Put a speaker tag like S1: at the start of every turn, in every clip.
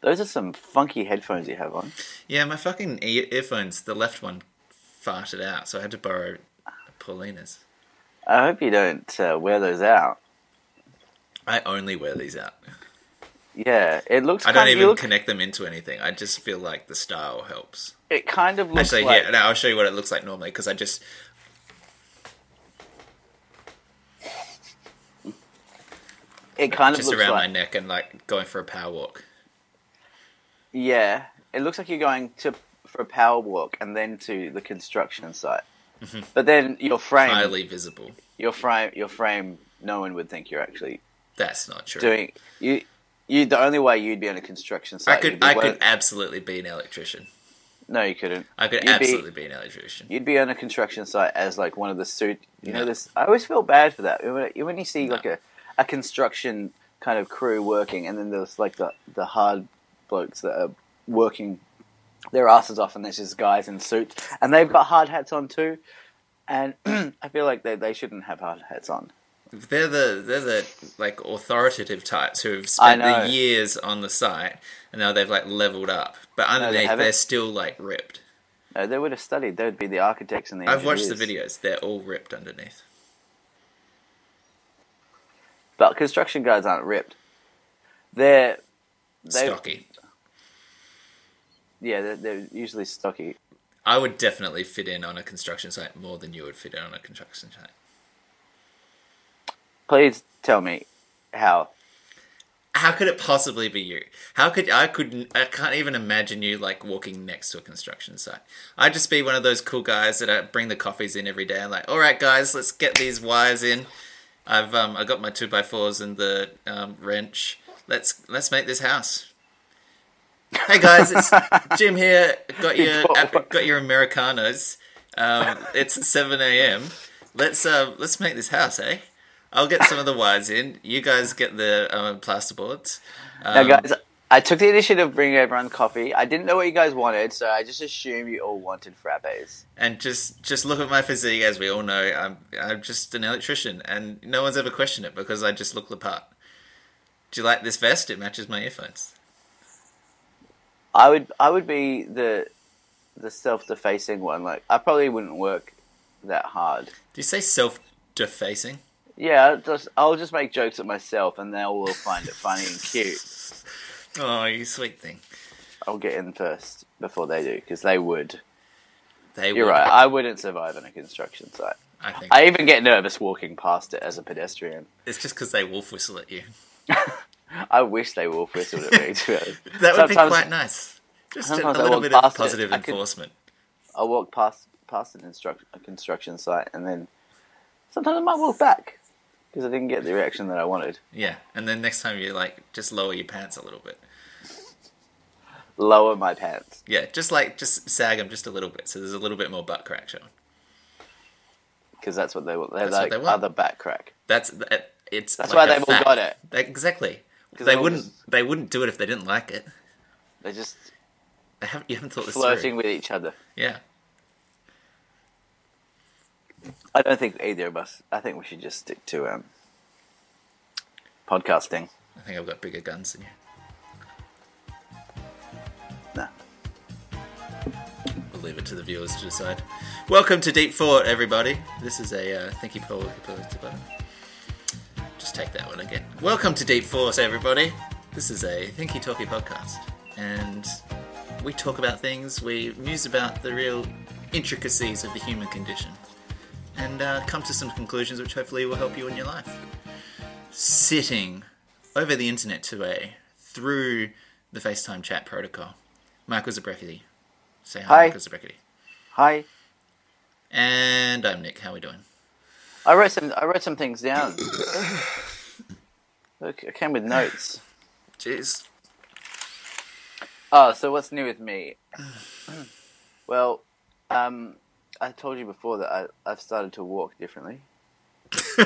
S1: Those are some funky headphones you have on.
S2: Yeah, my fucking earphones, the left one farted out, so I had to borrow Paulina's.
S1: I hope you don't uh, wear those out.
S2: I only wear these out.
S1: Yeah, it looks.
S2: I don't even
S1: look,
S2: connect them into anything. I just feel like the style helps.
S1: It kind of looks
S2: Actually,
S1: like.
S2: yeah, no, I'll show you what it looks like normally because I just
S1: It kind of looks like.
S2: just around
S1: like.
S2: my neck and like going for a power walk.
S1: Yeah, it looks like you're going to for a power walk and then to the construction site. But then your frame,
S2: Mm-hmm. Highly visible.
S1: your frame, your frame, no one would think you're actually
S2: That's not true.
S1: doing. You, you. The only way you'd be on a construction site. I could
S2: I
S1: one-
S2: could absolutely be an electrician.
S1: No, you couldn't.
S2: I could
S1: You'd
S2: absolutely be, an electrician.
S1: You'd be on a construction site as like one of the suit. You know this. I always feel bad for that when, when you see
S2: No.
S1: like a, a construction kind of crew working, and then there's like the the hard blokes that are working their asses off, and there's just guys in suits, and they've got hard hats on too. And I feel like they they shouldn't have hard hats on.
S2: They're the they're the like authoritative types who have spent the years on the site and now they've like leveled up. But underneath
S1: haven't.
S2: they're still like ripped.
S1: No, they would have studied. They would be the architects and the.
S2: I've watched the videos. They're all ripped underneath.
S1: but construction guys aren't ripped. They're they
S2: Stocky.
S1: Yeah they're, they're usually stocky.
S2: I would definitely fit in on a construction site more than you would fit in on a construction site.
S1: Please tell me how.
S2: How could it possibly be you? How could I could I can't even imagine you like walking next to a construction site. I'd just be one of those cool guys that I bring the coffees in every day. I'm like, all right, guys, let's get these wires in. I've um I got my two by fours and the um, wrench. Let's let's make this house. Hey guys, it's Jim here. Got your got your americanos. Um, it's seven a.m. Let's uh, let's make this house, eh? I'll get some of the wires in. You guys get the um, plasterboards.
S1: Now,
S2: Um,
S1: guys, I took the initiative of bringing everyone coffee. I didn't know what you guys wanted, so I just assumed you all wanted frappes.
S2: and just just look at my physique. As we all know, I'm I'm just an electrician, and no one's ever questioned it because I just look the part. Do you like this vest? It matches my earphones.
S1: I would, I would be the the self-defacing one. Like, I probably wouldn't work that hard.
S2: Do you say self-defacing?
S1: Yeah, I'll just, I'll just make jokes at myself, and they'll all find it funny and cute.
S2: Oh, you sweet thing.
S1: I'll get in first before they do, because they would.
S2: They
S1: You're
S2: would.
S1: right. I wouldn't survive on a construction site.
S2: I think
S1: I even get nervous walking past it as a pedestrian.
S2: it's just because they wolf whistle at you.
S1: I wish they wolf whistled at me. To be honest.
S2: That would be
S1: Sometimes-
S2: quite nice. Just a, a little bit of
S1: past it.
S2: positive
S1: I could-
S2: enforcement.
S1: I walk past past an a construction site, and then sometimes I might walk back because I didn't get the reaction that I wanted.
S2: Yeah, and then next time you like just lower your pants a little bit.
S1: Lower my pants
S2: Yeah, just like just sag them just a little bit, so there's a little bit more butt crack showing.
S1: because that's what they want. They're
S2: That's what
S1: like
S2: they want.
S1: other back crack.
S2: That's that- it's.
S1: That's
S2: like
S1: why they've all got it.
S2: Exactly.
S1: 'Cause
S2: They wouldn't.
S1: just-
S2: They wouldn't do it if they didn't like it.
S1: They're just
S2: They haven't. You haven't thought this
S1: flirting
S2: through.
S1: with each other.
S2: Yeah.
S1: I don't think either of us. I think we should just stick to um, podcasting.
S2: I think I've got bigger guns than you.
S1: No.
S2: We'll leave it to the viewers to decide. Welcome to Deep Thought, everybody. This is a uh, thinky poll. Just take that one again. Welcome to Deep Force, everybody. This is a thinky talky podcast, and we talk about things. We muse about the real intricacies of the human condition, and uh, come to some conclusions which hopefully will help you in your life. Sitting over the internet today through the FaceTime chat protocol, Michael Zabreckity. Say hi,
S1: Hi.
S2: Michael Zabreckity.
S1: Hi.
S2: And I'm Nick. How are we doing?
S1: I wrote some. I wrote some things down. Look, I came with notes.
S2: Jeez.
S1: Oh, so what's new with me? well, um, I told you before that I, I've started to walk differently.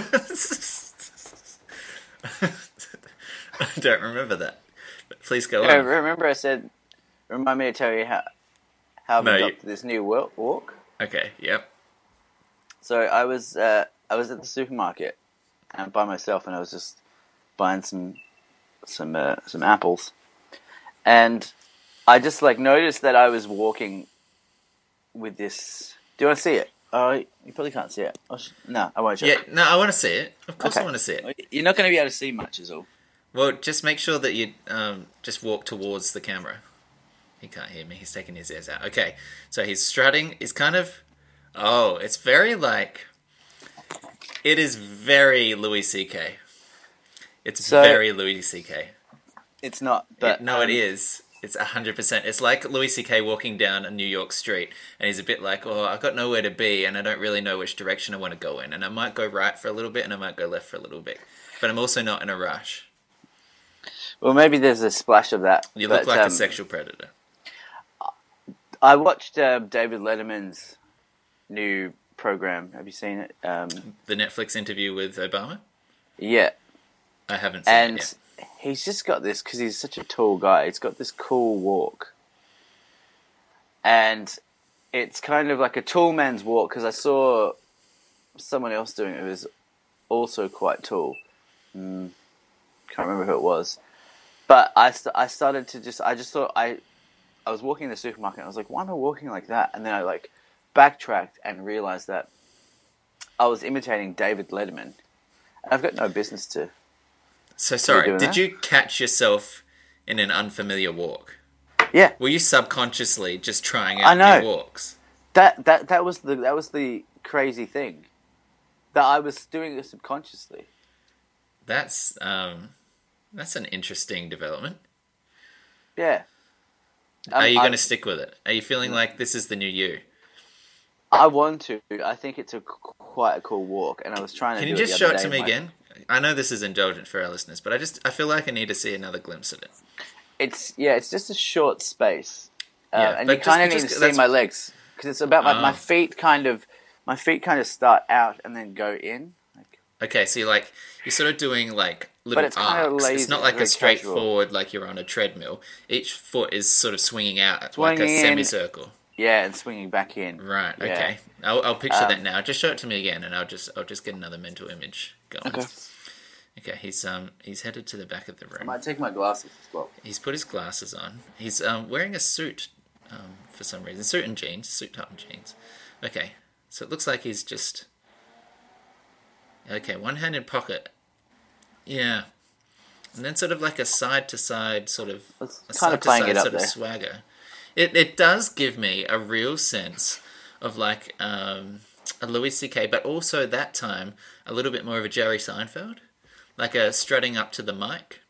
S2: I don't remember that. But please go
S1: Yeah,
S2: on.
S1: remember I said, remind me to tell you how how I've
S2: No, you-
S1: adopted this new walk.
S2: Okay. Yep.
S1: So I was uh, I was at the supermarket and by myself, and I was just buying some some uh, some apples, and I just like noticed that I was walking with this. Do you want to see it? Oh, you probably can't see it. Oh, sh- no, I won't show
S2: Yeah, no, I want to see it. Of course, I want to see it.
S1: it. You're not going to be able to see much, is all.
S2: Well, just make sure that you um, just walk towards the camera. He can't hear me. He's taking his ears out. Okay, so he's strutting. He's kind of. Oh, it's very like. It is very Louis C.K. It's
S1: So-
S2: very Louis C.K.
S1: It's not, but
S2: no, it
S1: um,
S2: is. It's hundred percent. It's like Louis C.K. walking down a New York street, and he's a bit like, "Oh, I've got nowhere to be, and I don't really know which direction I want to go in, and I might go right for a little bit, and I might go left for a little bit, but I'm also not in a rush."
S1: Well, maybe there's a splash of that.
S2: You
S1: but,
S2: look like
S1: um,
S2: a sexual predator.
S1: I watched uh, David Letterman's new program. Have you seen it? Um,
S2: The Netflix interview with Obama.
S1: yeah,
S2: I haven't seen
S1: and
S2: it yet.
S1: he's just got this because he's such a tall guy. He's got this cool walk, and it's kind of like a tall man's walk. Because I saw someone else doing it who was also quite tall. Mm, can't remember who it was, but I st- I started to just I just thought I I was walking in the supermarket. and I was like, why am I walking like that? And then I like backtracked and realized that I was imitating David Letterman. And I've got no business to.
S2: So sorry. Did
S1: that?
S2: you catch yourself in an unfamiliar walk?
S1: Yeah,
S2: Were you subconsciously just trying
S1: I know.
S2: new walks?
S1: that that that was the that was the crazy thing. That I was doing it subconsciously.
S2: That's um, that's an interesting development.
S1: Yeah.
S2: Are
S1: Um,
S2: you going to stick with it? Are you feeling like this is the new you?
S1: I want to. I think it's a quite a cool walk, and I was trying to.
S2: Can you just show it to me
S1: my-
S2: again? I know this is indulgent for our listeners, but I just I feel like I need to see another glimpse of it.
S1: It's yeah, it's just a short space, uh,
S2: Yeah,
S1: and you kind of need to see
S2: that's-
S1: my legs because it's about my, my
S2: Oh.
S1: feet. Kind of, my feet kind of start out and then go in. Like,
S2: Okay, so you're like you're sort of doing like little
S1: it's
S2: arcs.
S1: lazy,
S2: it's not like a straightforward like you're on a treadmill. Each foot is sort of swinging out like
S1: Swinging
S2: a
S1: in. Yeah, and swinging back in.
S2: Right.
S1: Yeah.
S2: Okay. I'll, I'll picture
S1: Um,
S2: that now. Just show it to me again, and I'll just I'll just get another mental image going.
S1: Okay.
S2: Okay. He's um he's headed to the back of the room.
S1: I might take my glasses as well.
S2: He's put his glasses on. He's um wearing a suit um for some reason. Suit and jeans. Suit top and jeans. Okay. So it looks like he's just. Okay, one hand in pocket. Yeah. And then sort of like a side to side sort of
S1: It's
S2: a
S1: kind of
S2: side-to-side
S1: playing it up
S2: sort of
S1: there.
S2: swagger. It it does give me a real sense of like um, a Louis C.K., but also that time a little bit more of a Jerry Seinfeld, like a strutting up to the mic.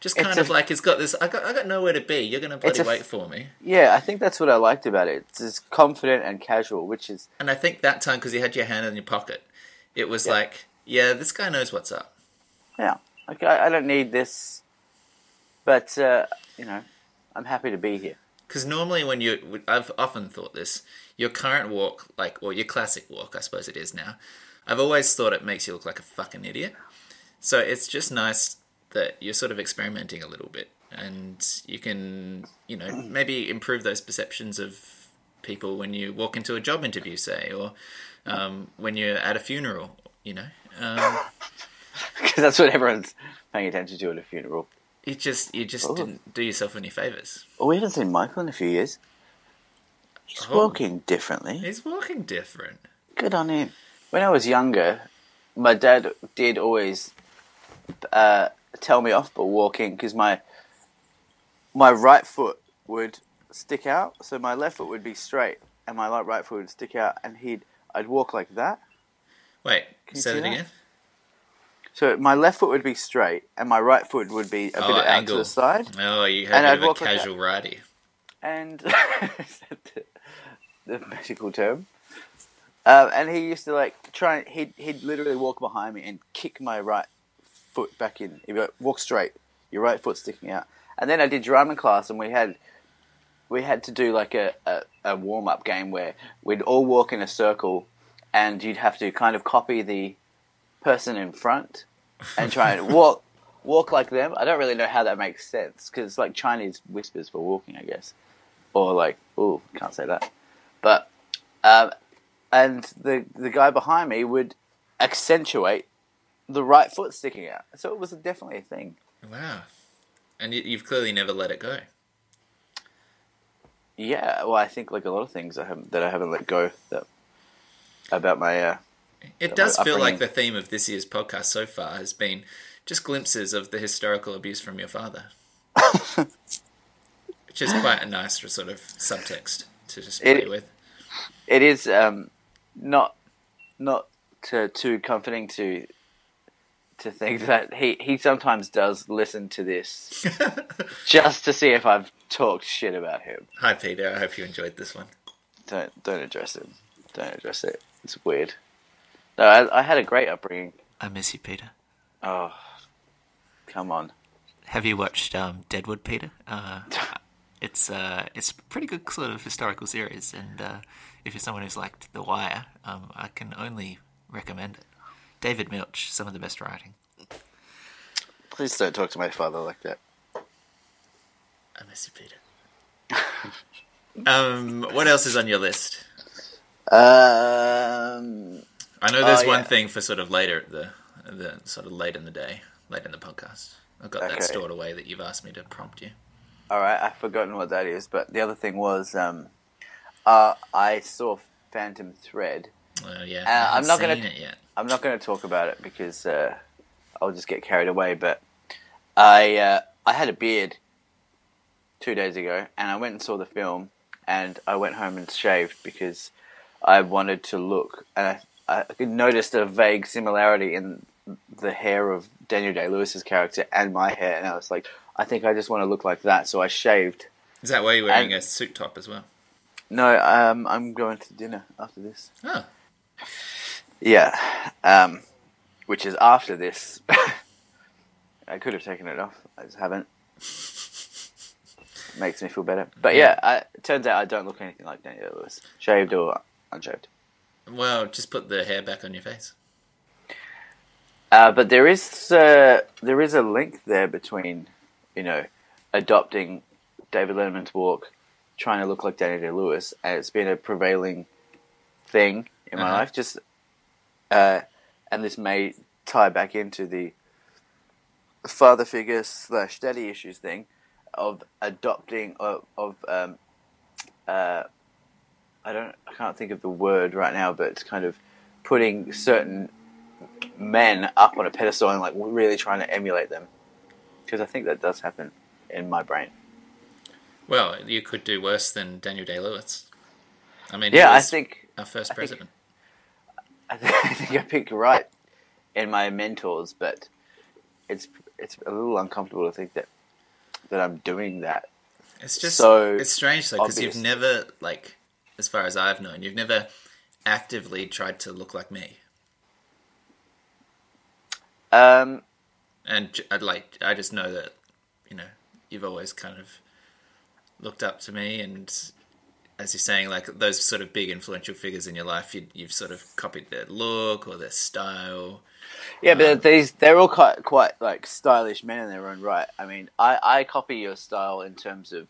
S2: Just
S1: It's
S2: kind
S1: a-
S2: of like it's got this. I got I got nowhere to be. You're gonna bloody
S1: a
S2: wait for me.
S1: Yeah, I think that's what I liked about it. It's just confident and casual, which is
S2: And I think that time because you had your hand in your pocket, it was like, yeah, this guy knows what's up.
S1: yeah. Like I, I don't need this, but uh, you know, I'm happy to be here.
S2: Because normally, when you, I've often thought this, your current walk, like, or your classic walk, I suppose it is now, I've always thought it makes you look like a fucking idiot. So it's just nice that you're sort of experimenting a little bit and you can, you know, maybe improve those perceptions of people when you walk into a job interview, say, or um, when you're at a funeral, you know. Um,
S1: Because that's what everyone's paying attention to at a funeral.
S2: You just, you just
S1: Oh.
S2: didn't do yourself any favors.
S1: Oh, we haven't seen Michael in a few years. He's
S2: Oh.
S1: walking differently.
S2: He's walking different.
S1: Good on him. When I was younger, my dad did always uh, tell me off for walking because my my right foot would stick out, so my left foot would be straight, and my right foot would stick out, and he'd I'd walk like that.
S2: Wait,
S1: you
S2: say
S1: see
S2: that
S1: that?
S2: again.
S1: So my left foot would be straight, and my right foot would be a
S2: Oh,
S1: bit out
S2: angle.
S1: to the side,
S2: Oh, you had a bit of a
S1: walk like
S2: casual righty.
S1: and is that the, the medical term. Um, and he used to like try. He'd he'd literally walk behind me and kick my right foot back in. He'd be like, "Walk straight, your right foot sticking out." And then I did drama class, and we had we had to do like a, a, a warm up game where we'd all walk in a circle, and you'd have to kind of copy the person in front and try and walk walk like them. I don't really know how that makes sense because it's like Chinese whispers for walking, I guess, or like oh, can't say that, but um, and the the guy behind me would accentuate the right foot sticking out, so it was definitely a thing.
S2: Wow. And you, you've clearly never let it go.
S1: yeah, well, I think like a lot of things I haven't that I haven't let go that about my uh,
S2: It does feel like the theme of this year's podcast so far has been just glimpses of the historical abuse from your father. Which is quite a nice sort of subtext to just play
S1: It-
S2: with.
S1: it is um, not not to, too comforting to to think that he, he sometimes does listen to this just to see if I've talked shit about him.
S2: Hi, Peter. I hope you enjoyed this one.
S1: Don't don't address it. Don't address it. It's weird. No, I, I had a great upbringing.
S3: I miss you, Peter.
S1: Oh, come on.
S3: Have you watched um, Deadwood, Peter? Uh, it's uh, it's a pretty good sort of historical series, and uh, if you're someone who's liked The Wire, um, I can only recommend it. David Milch, some of the best writing.
S1: Please don't talk to my father like that.
S2: I miss you, Peter. um, what else is on your list?
S1: Um,
S2: I know there's
S1: Oh,
S2: one
S1: yeah.
S2: thing for sort of later, the the sort of late in the day, late in the podcast. I've got that stored away that you've asked me to prompt you.
S1: all right, I've forgotten what that is, but the other thing was um, uh, I saw Phantom Thread.
S2: Uh, yeah,
S1: Uh, I'm not gonna-
S2: it yet.
S1: I'm not going to talk about it because uh, I'll just get carried away. But I uh, I had a beard two days ago, and I went and saw the film, and I went home and shaved because I wanted to look, and I, I noticed a vague similarity in the hair of Daniel Day Lewis's character and my hair, and I was like, I think I just want to look like that, so I shaved.
S2: Is that why you're wearing
S1: and-
S2: a suit top as well?
S1: No, um, I'm going to dinner after this.
S2: Oh,
S1: Yeah, um, which is after this. I could have taken it off. I just haven't. Makes me feel better. But yeah, I, it turns out I don't look anything like Daniel Lewis, shaved or unshaved.
S2: Well, just put the hair back on your face.
S1: Uh, but there is uh, there is a link there between, you know, adopting David Letterman's walk, trying to look like Danny Day Lewis, and it's been a prevailing thing in my
S2: Uh-huh.
S1: life. Just, uh, and this may tie back into the father figure slash daddy issues thing of adopting of, of um, uh, I don't I can't think of the word right now, but it's kind of putting certain men up on a pedestal and like really trying to emulate them because I think that does happen in my brain.
S2: Well, you could do worse than Daniel Day Lewis. I mean,
S1: Yeah, I think
S2: our first
S1: I think-
S2: president.
S1: I think I think I picked right in my mentors, but it's it's a little uncomfortable to think that that I'm doing that.
S2: It's just
S1: so
S2: it's strange though because you've never like, as far as I've known, you've never actively tried to look like me.
S1: Um,
S2: And I'd like I just know that you know you've always kind of looked up to me, and as you're saying, like those sort of big influential figures in your life, you, you've sort of copied their look or their style.
S1: yeah, but these they're all quite quite like stylish men in their own right. I mean, I I copy your style in terms of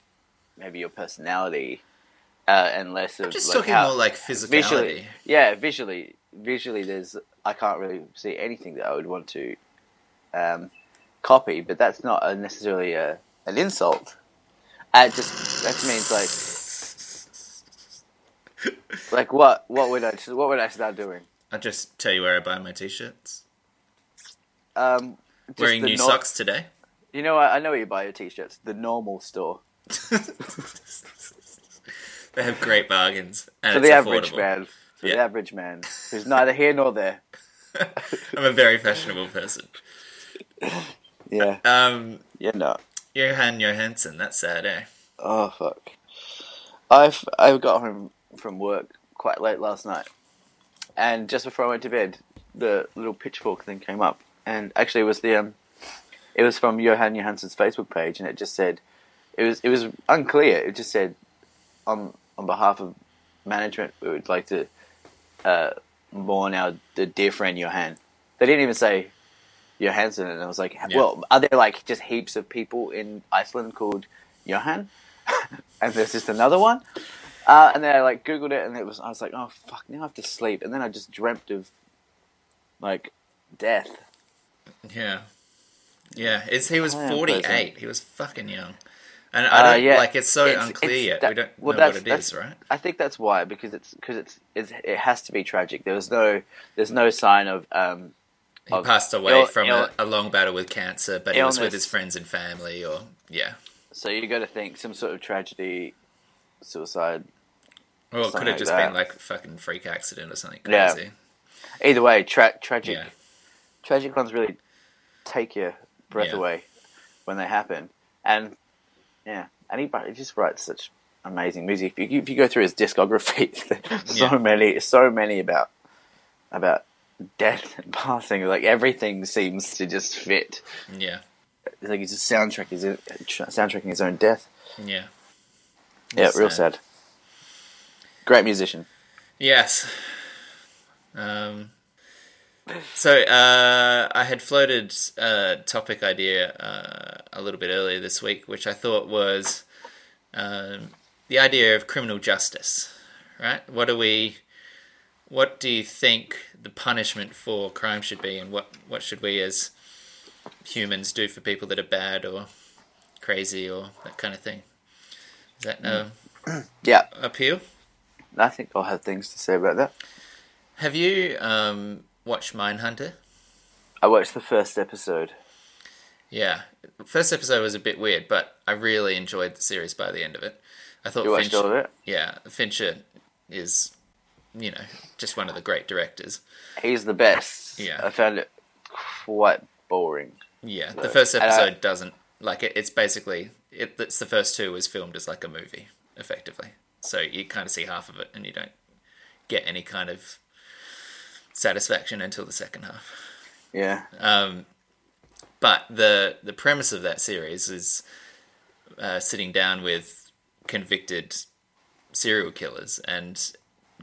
S1: maybe your personality, uh, and less of
S2: Just
S1: like
S2: talking
S1: how,
S2: more like physicality.
S1: visually. Yeah, visually, visually, there's I can't really see anything that I would want to um, copy, but that's not a, necessarily a, an insult. Uh, it just that means like, like what? What would I? What would I start doing?
S2: I'll just tell you where I buy my t-shirts.
S1: Um,
S2: Wearing new
S1: nor-
S2: socks today.
S1: You know, I, I know where you buy your t-shirts. The normal store
S2: they have great bargains and
S1: the average
S2: affordable.
S1: man. For the average man who's neither here nor there.
S2: I'm a very fashionable person.
S1: Yeah,
S2: Um,
S1: yeah, no.
S2: Jóhann Jóhannsson, that's sad, eh?
S1: Oh fuck! I've I got home from work quite late last night, and just before I went to bed, the little pitchfork thing came up, and actually it was the um, it was from Jóhann Jóhannsson's Facebook page, and it just said, it was it was unclear. It just said, on on behalf of management, we would like to uh, mourn our the dear friend Jóhann. They didn't even say Jóhannsson, and I was like,
S2: Yeah.
S1: well, are there like just heaps of people in Iceland called Jóhann? and there's just another one. Uh, and then I like googled it, and it was I was like, oh fuck, now I have to sleep. And then I just dreamt of like death.
S2: Yeah. Yeah, it's, he was
S1: Oh,
S2: 48. He was fucking young. And I
S1: Uh,
S2: don't
S1: yeah.
S2: like it's so
S1: It's-
S2: unclear
S1: it's
S2: yet.
S1: that-
S2: we don't
S1: well,
S2: know what it is, right?
S1: I think that's why because it's because it's, it's it has to be tragic. There was no there's no sign of um
S2: He
S1: of
S2: passed away
S1: ill-
S2: from
S1: ill-
S2: a, a long battle with cancer, but he was with his friends and family, or yeah.
S1: so you got to think some sort of tragedy, suicide.
S2: Well, it could have
S1: like
S2: just
S1: that.
S2: been like a fucking freak accident or something
S1: Yeah.
S2: crazy.
S1: Either way, tra- tragic
S2: Yeah.
S1: tragic ones really take your breath
S2: Yeah.
S1: away when they happen. And yeah, and he, he just writes such amazing music. If you, if you go through his discography, there's so
S2: Yeah.
S1: many, so many about about death and passing. Like everything seems to just fit.
S2: Yeah.
S1: It's like he's just soundtrack his soundtracking his own death.
S2: Yeah.
S1: Yeah, real
S2: Sad.
S1: sad. Great musician.
S2: Yes. Um, so uh, I had floated a topic idea uh, a little bit earlier this week, which I thought was um, the idea of criminal justice. Right? What do we? What do you think the punishment for crime should be, and what what should we as humans do for people that are bad or crazy or that kind of thing? Is that no
S1: Yeah,
S2: appeal?
S1: I think I'll have things to say about that.
S2: Have you um, watched Mindhunter?
S1: I watched the first episode.
S2: Yeah, first episode was a bit weird, but I really enjoyed the series by the end of it. I thought
S1: You watched
S2: Fincher,
S1: all of it?
S2: yeah, Fincher is, you know, just one of the great directors.
S1: He's the best.
S2: Yeah.
S1: I found it quite boring.
S2: Yeah, the first
S1: And I-
S2: episode doesn't like it. It's basically it. It's the first two was filmed as like a movie, effectively. So you kind of see half of it, and you don't get any kind of satisfaction until the second half.
S1: Yeah.
S2: Um, but the the premise of that series is uh, sitting down with convicted serial killers and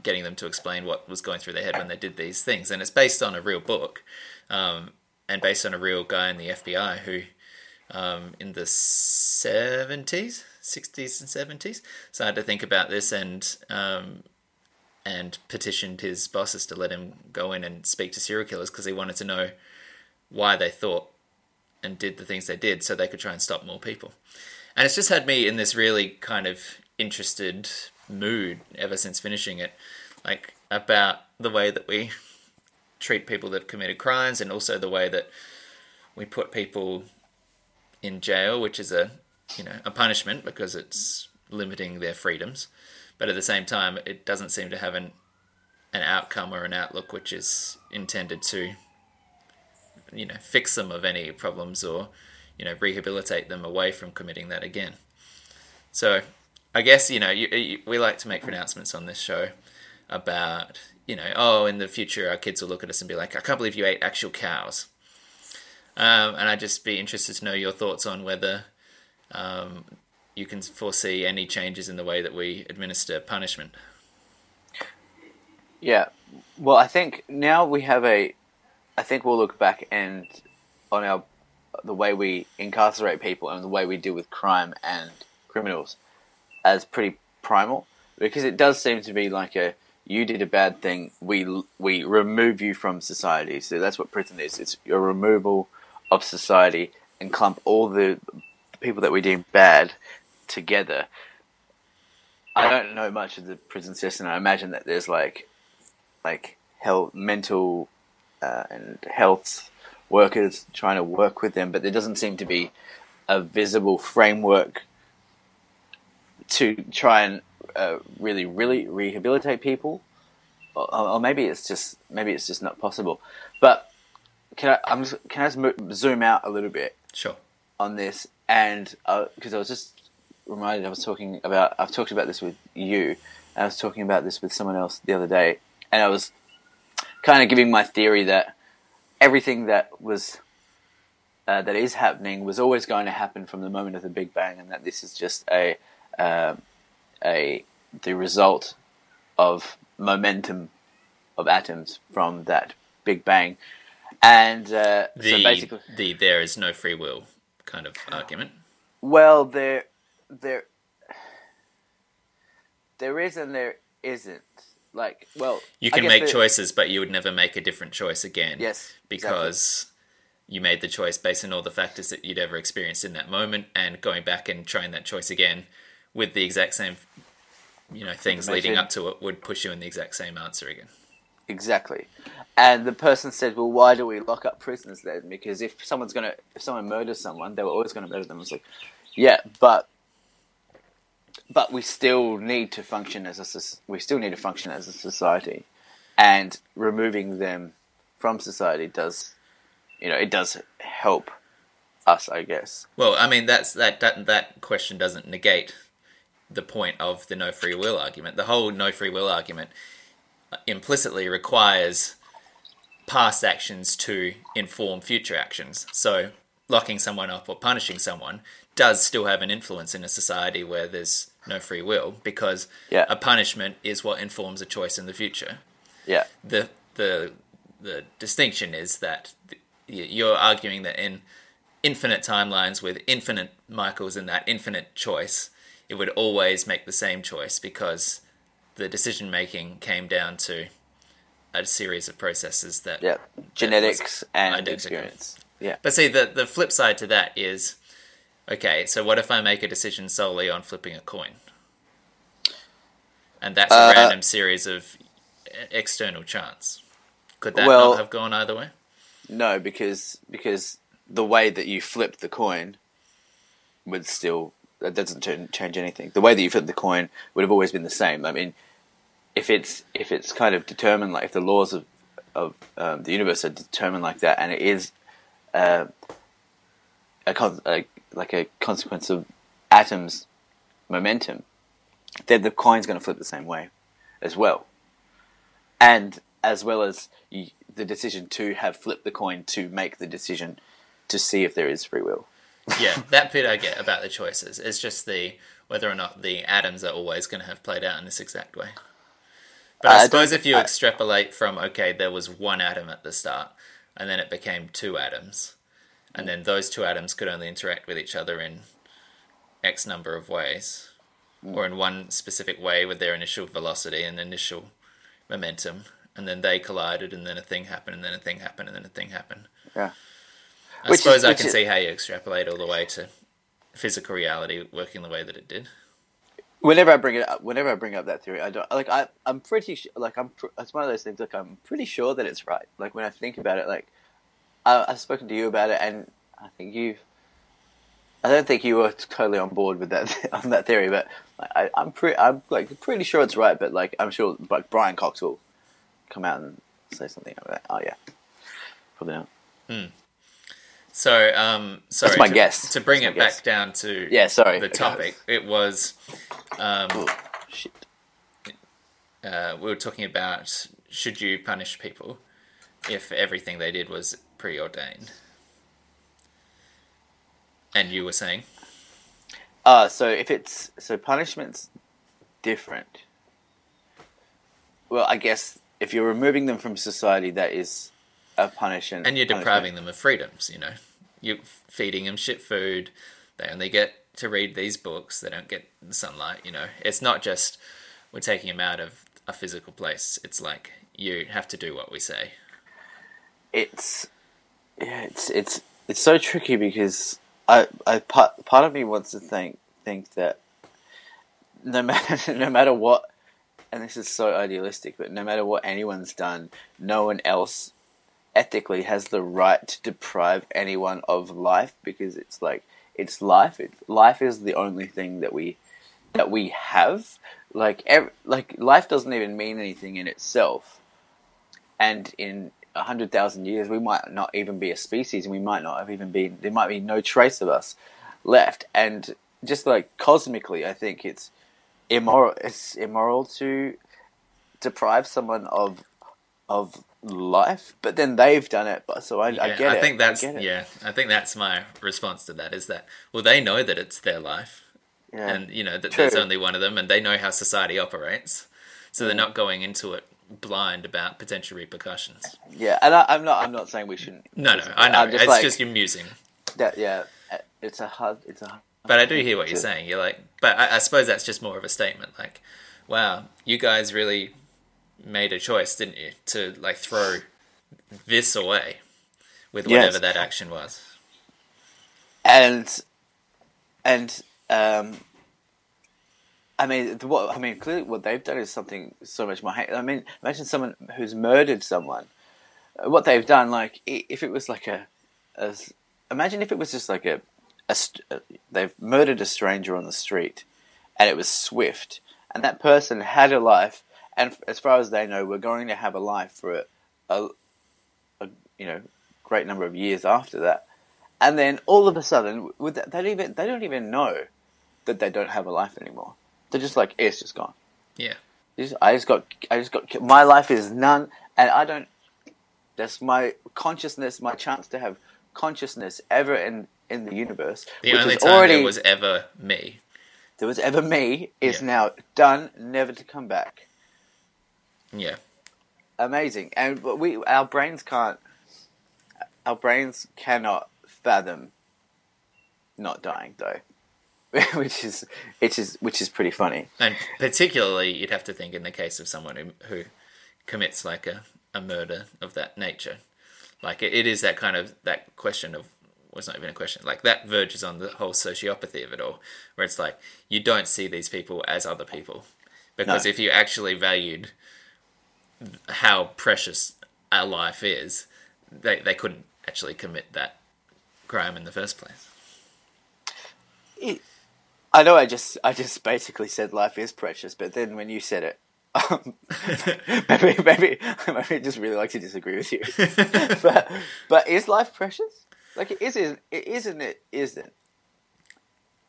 S2: getting them to explain what was going through their head when they did these things. And it's based on a real book um, and based on a real guy in the FBI who, um, in the 70s, 60s, and 70s, started to think about this and um, and petitioned his bosses to let him go in and speak to serial killers because he wanted to know why they thought and did the things they did so they could try and stop more people. And it's just had me in this really kind of interested mood ever since finishing it, like about the way that we treat people that have committed crimes and also the way that we put people in jail, which is a you know a punishment because it's limiting their freedoms, but at the same time it doesn't seem to have an an outcome or an outlook which is intended to you know fix them of any problems or you know rehabilitate them away from committing that again. So I guess you know you, you, we like to make pronouncements on this show about you know oh in the future our kids will look at us and be like I can't believe you ate actual cows. Um, and I'd just be interested to know your thoughts on whether um, you can foresee any changes in the way that we administer punishment.
S1: Yeah. Well, I think now we have a. I think we'll look back and on our the way we incarcerate people and the way we deal with crime and criminals as pretty primal because it does seem to be like a you did a bad thing we we remove you from society so that's what prison is it's your removal of society and clump all the people that we deem bad together I don't know much of the prison system I imagine that there's like like health, mental uh, and health workers trying to work with them, but there doesn't seem to be a visible framework to try and uh, really, really rehabilitate people. Or, or maybe it's just maybe it's just not possible. But can I I'm just, can I just mo- zoom out a little bit
S2: Sure.
S1: on this and because I was just reminded I was talking about I've talked about this with you I was talking about this with someone else the other day and I was kind of giving my theory that everything that was uh, that is happening was always going to happen from the moment of the Big Bang and that this is just a um a the result of momentum of atoms from that Big Bang and uh,
S2: The,
S1: so basically
S2: the there is no free will kind of argument.
S1: Well, there, there, there is and there isn't. Like, well,
S2: You can make
S1: there-
S2: choices, but you would never make a different choice again.
S1: Yes,
S2: because you made the choice based on all the factors that you'd ever experienced in that moment, and going back and trying that choice again with the exact same, you know, things leading up to it would push you in the exact same answer again.
S1: Exactly. And the person said, "Well, why do we lock up prisoners then? Because if someone's gonna, if someone murders someone, they were always gonna murder them." It's like, yeah, but, but we still need to function as a, we still need to function as a society, and removing them from society does, you know, it does help us, I guess.
S2: Well, I mean, that's that that that question doesn't negate the point of the no free will argument. The whole no free will argument uh, implicitly requires past actions to inform future actions. So, locking someone up or punishing someone does still have an influence in a society where there's no free will because
S1: Yeah.
S2: a punishment is what informs a choice in the future
S1: Yeah,
S2: the the the distinction is that you're arguing that in infinite timelines with infinite Michaels and that infinite choice, it would always make the same choice because the decision making came down to a series of processes that.
S1: yeah, genetics and
S2: identical.
S1: experience. Yeah,
S2: But see, the the flip side to that is, okay, so what if I make a decision solely on flipping a coin? And that's a
S1: Uh,
S2: random series of external chance. Could that
S1: Well-
S2: not have gone either way?
S1: No, because because the way that you flip the coin would still that doesn't change anything. The way that you flip the coin would have always been the same. I mean, if it's if it's kind of determined like if the laws of of um, the universe are determined like that, and it is uh, a, a like a consequence of atoms' momentum, then the coin's going to flip the same way as well and as well as you, the decision to have flipped the coin to make the decision to see if there is free will.
S2: yeah, that bit I get about the choices. It's just the whether or not the atoms are always going to have played out in this exact way. But
S1: Uh, I
S2: I suppose if you
S1: I-
S2: extrapolate from okay, there was one atom at the start, and then it became two atoms, and then those two atoms could only interact with each other in X number of ways, hmm. or in one specific way with their initial velocity and initial momentum, and then they collided, and then a thing happened, and then a thing happened, and then a thing happened.
S1: Yeah.
S2: I
S1: Which is-
S2: suppose I can
S1: is-
S2: see how you extrapolate all the way to physical reality working the way that it did.
S1: Whenever I bring it up, whenever I bring up that theory, I don't like. I I'm pretty su- like I'm. Pr- it's one of those things. Like I'm pretty sure that it's right. Like when I think about it, like I, I've spoken to you about it, and I think you've. I don't think you were totally on board with that on that theory, but I, I'm pretty. I'm like pretty sure it's right. But like I'm sure, like Brian Cox will come out and say something about. That. Oh yeah, probably not.
S2: So, um, sorry,
S1: my
S2: to,
S1: guess.
S2: to bring
S1: That's
S2: it back
S1: guess.
S2: down to
S1: Yeah, sorry.
S2: the
S1: Okay.
S2: topic, it was um,
S1: Oh, shit.
S2: uh, we were talking about should you punish people if everything they did was preordained, and you were saying,
S1: Uh, so if it's so punishment's different. Well, I guess if you're removing them from society, that is a punishment.
S2: and you're
S1: punishment.
S2: depriving them of freedoms. You know, you're feeding them shit food. They only get to read these books. They don't get sunlight. You know, it's not just we're taking them out of a physical place. It's like you have to do what we say.
S1: It's yeah, it's it's it's so tricky because I I part part of me wants to think think that no matter no matter what, and this is so idealistic, but no matter what anyone's done, no one else ethically has the right to deprive anyone of life because it's like it's life. It, life is the only thing that we that we have. Like like life doesn't even mean anything in itself, and in hundred thousand years we might not even be a species, and we might not have even been. There might be no trace of us left, and just like cosmically, I think it's immoral. It's immoral to deprive someone of of life, but then they've done it. But so I, I get it.
S2: I think that's
S1: I it.
S2: yeah. I think that's my response to that. Is that well, they know that it's their life,
S1: Yeah.
S2: and you know that
S1: True.
S2: there's only one of them, and they know how society operates, so they're not going into it blind about potential repercussions.
S1: Yeah, and I, I'm not. I'm not saying we shouldn't.
S2: No, no, I know.
S1: I'm
S2: it's
S1: like,
S2: just amusing.
S1: that. Yeah, it's a hard. It's a.
S2: But I do hear what you're
S1: to-
S2: saying. You're like, but I, I suppose that's just more of a statement. Like, wow, you guys really made a choice, didn't you, to like throw this away with
S1: Yes.
S2: whatever that action was.
S1: and and um, I mean, what I mean, clearly, what they've done is something so much more. I mean, imagine someone who's murdered someone. Uh, What they've done, like, if it was like a, imagine if it was just like a, a, uh, they've murdered a stranger on the street, and it was swift, and that person had a life, and as far as they know, we're going to have a life for a, a, a you know, great number of years after that and then all of a sudden, with that, they don't even they don't even know that they don't have a life anymore. They're just like, it's just gone.
S2: Yeah.
S1: Just- I just got, I just got, my life is none, and I don't. That's my consciousness, my chance to have consciousness ever in in the universe.
S2: The
S1: which
S2: only
S1: is
S2: time
S1: already
S2: there was ever me.
S1: there was ever me is
S2: Yeah.
S1: now done, never to come back.
S2: Yeah.
S1: Amazing, and but we our brains can't, our brains cannot fathom not dying though, which is which is which is pretty funny.
S2: And particularly, you'd have to think in the case of someone who, who commits like a, a murder of that nature. Like it, it is that kind of that question of well, it's not even a question. Like that verges on the whole sociopathy of it all, where it's like you don't see these people as other people, because
S1: No.
S2: if you actually valued how precious our life is, they they couldn't actually commit that crime in the first place.
S1: I know I just I just basically said life is precious, but then when you said it, um, maybe maybe maybe I just really like to disagree with you. but but is life precious? Like it isn't. It isn't. It isn't.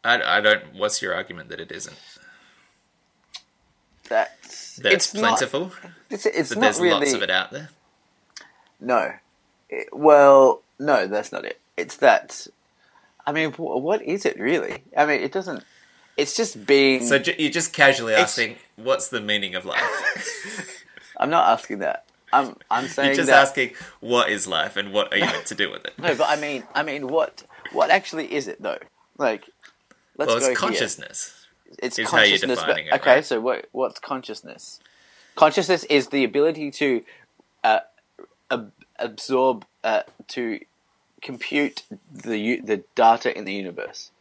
S2: I, I don't. What's your argument that it isn't?
S1: That's
S2: That
S1: it's
S2: it's plentiful.
S1: Not, it's it's
S2: that
S1: not
S2: there's
S1: really.
S2: lots of it out there.
S1: No. It- well, no, that's not it. It's that. I mean, what is it really? I mean, it doesn't. It's just being.
S2: So ju- you're just casually asking, what's the meaning of life?
S1: I'm not asking that. I'm. I'm saying
S2: you're just
S1: that.
S2: asking, what is life and what are you meant to do with it?
S1: No, but I mean, I mean, what? What actually is it though? Like, let's
S2: well,
S1: go
S2: it's
S1: here.
S2: consciousness.
S1: It's
S2: is how you're
S1: consciousness. but-
S2: defining it,
S1: okay,
S2: right?
S1: so what? What's consciousness? Consciousness is the ability to uh, ab- absorb, uh, to compute the the data in the universe,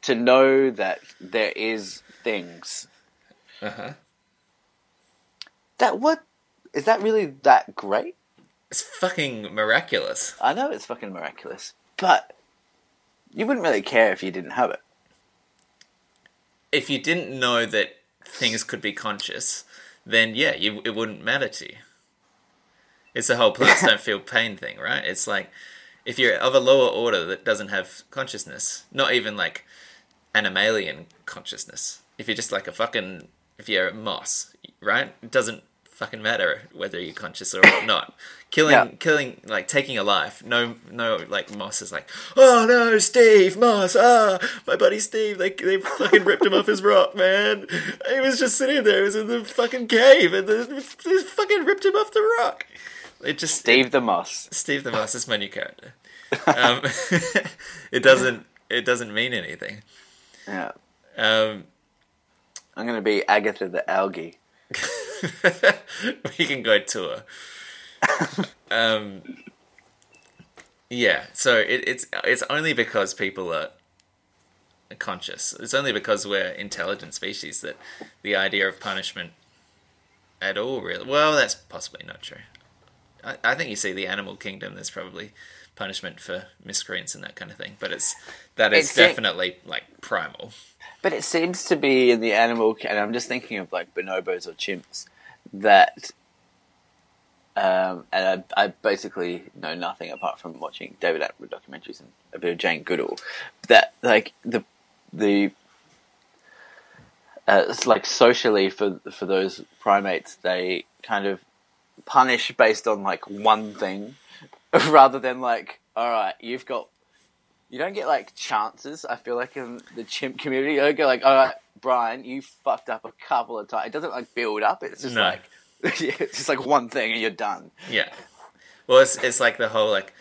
S1: to know that there is things.
S2: Uh huh.
S1: That what is that really that great?
S2: It's fucking miraculous.
S1: I know it's fucking miraculous, but you wouldn't really care if you didn't have it.
S2: If you didn't know that things could be conscious, then yeah, you, it wouldn't matter to you. It's the whole plants don't feel pain thing, right? It's like if you're of a lower order that doesn't have consciousness, not even like animalian consciousness. If you're just like a fucking, if you're a moss, right? It doesn't fucking matter whether you're conscious or not. Killing,
S1: Yeah.
S2: killing, like taking a life. No, no, like moss is like, oh no, Steve Moss, ah, my buddy Steve, they they fucking ripped him off his rock, man. He was just sitting there, he was in the fucking cave, and they, they fucking ripped him off the rock. It just
S1: Steve the Moss.
S2: Steve the Moss is my new character. Um, it doesn't it doesn't mean anything.
S1: Yeah,
S2: Um,
S1: I'm gonna be Agatha the algae.
S2: we can go tour. Um, yeah, so it, it's it's only because people are conscious. It's only because we're intelligent species that the idea of punishment at all really. Well, that's possibly not true. I, I think you see the animal kingdom. There's probably punishment for miscreants and that kind of thing, but it's that is
S1: It's
S2: definitely like primal.
S1: But it seems to be in the animal, and I'm just thinking of like bonobos or chimps that, um, and I, I basically know nothing apart from watching David Attenborough documentaries and a bit of Jane Goodall. That like the the uh, it's like socially for for those primates, they kind of punish based on like one thing, rather than like, all right, you've got you don't get like chances. I feel like in the chimp community, you don't go like, all right, Brian, you fucked up a couple of times. It doesn't like build up. It's just
S2: No.
S1: like it's just like one thing and you're done.
S2: Yeah. Well, it's it's like the whole like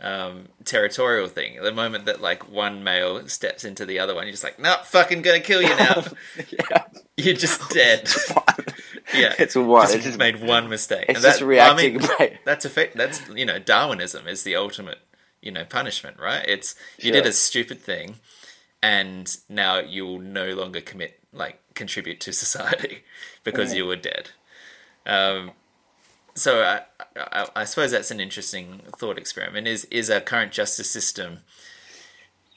S2: um, territorial thing. The moment that like one male steps into the other one, you're just like, no, fucking gonna kill you now.
S1: yeah,
S2: you're just dead. yeah,
S1: it's one.
S2: Just
S1: It's just,
S2: made one mistake.
S1: it's
S2: And that-
S1: just reacting.
S2: I mean,
S1: by-
S2: that's effect. That's you know, Darwinism is the ultimate you know, punishment, right? It's you
S1: Sure.
S2: did a stupid thing, and now you will no longer commit like contribute to society because you were dead. Um, so I, I, I suppose that's an interesting thought experiment. Is is our current justice system,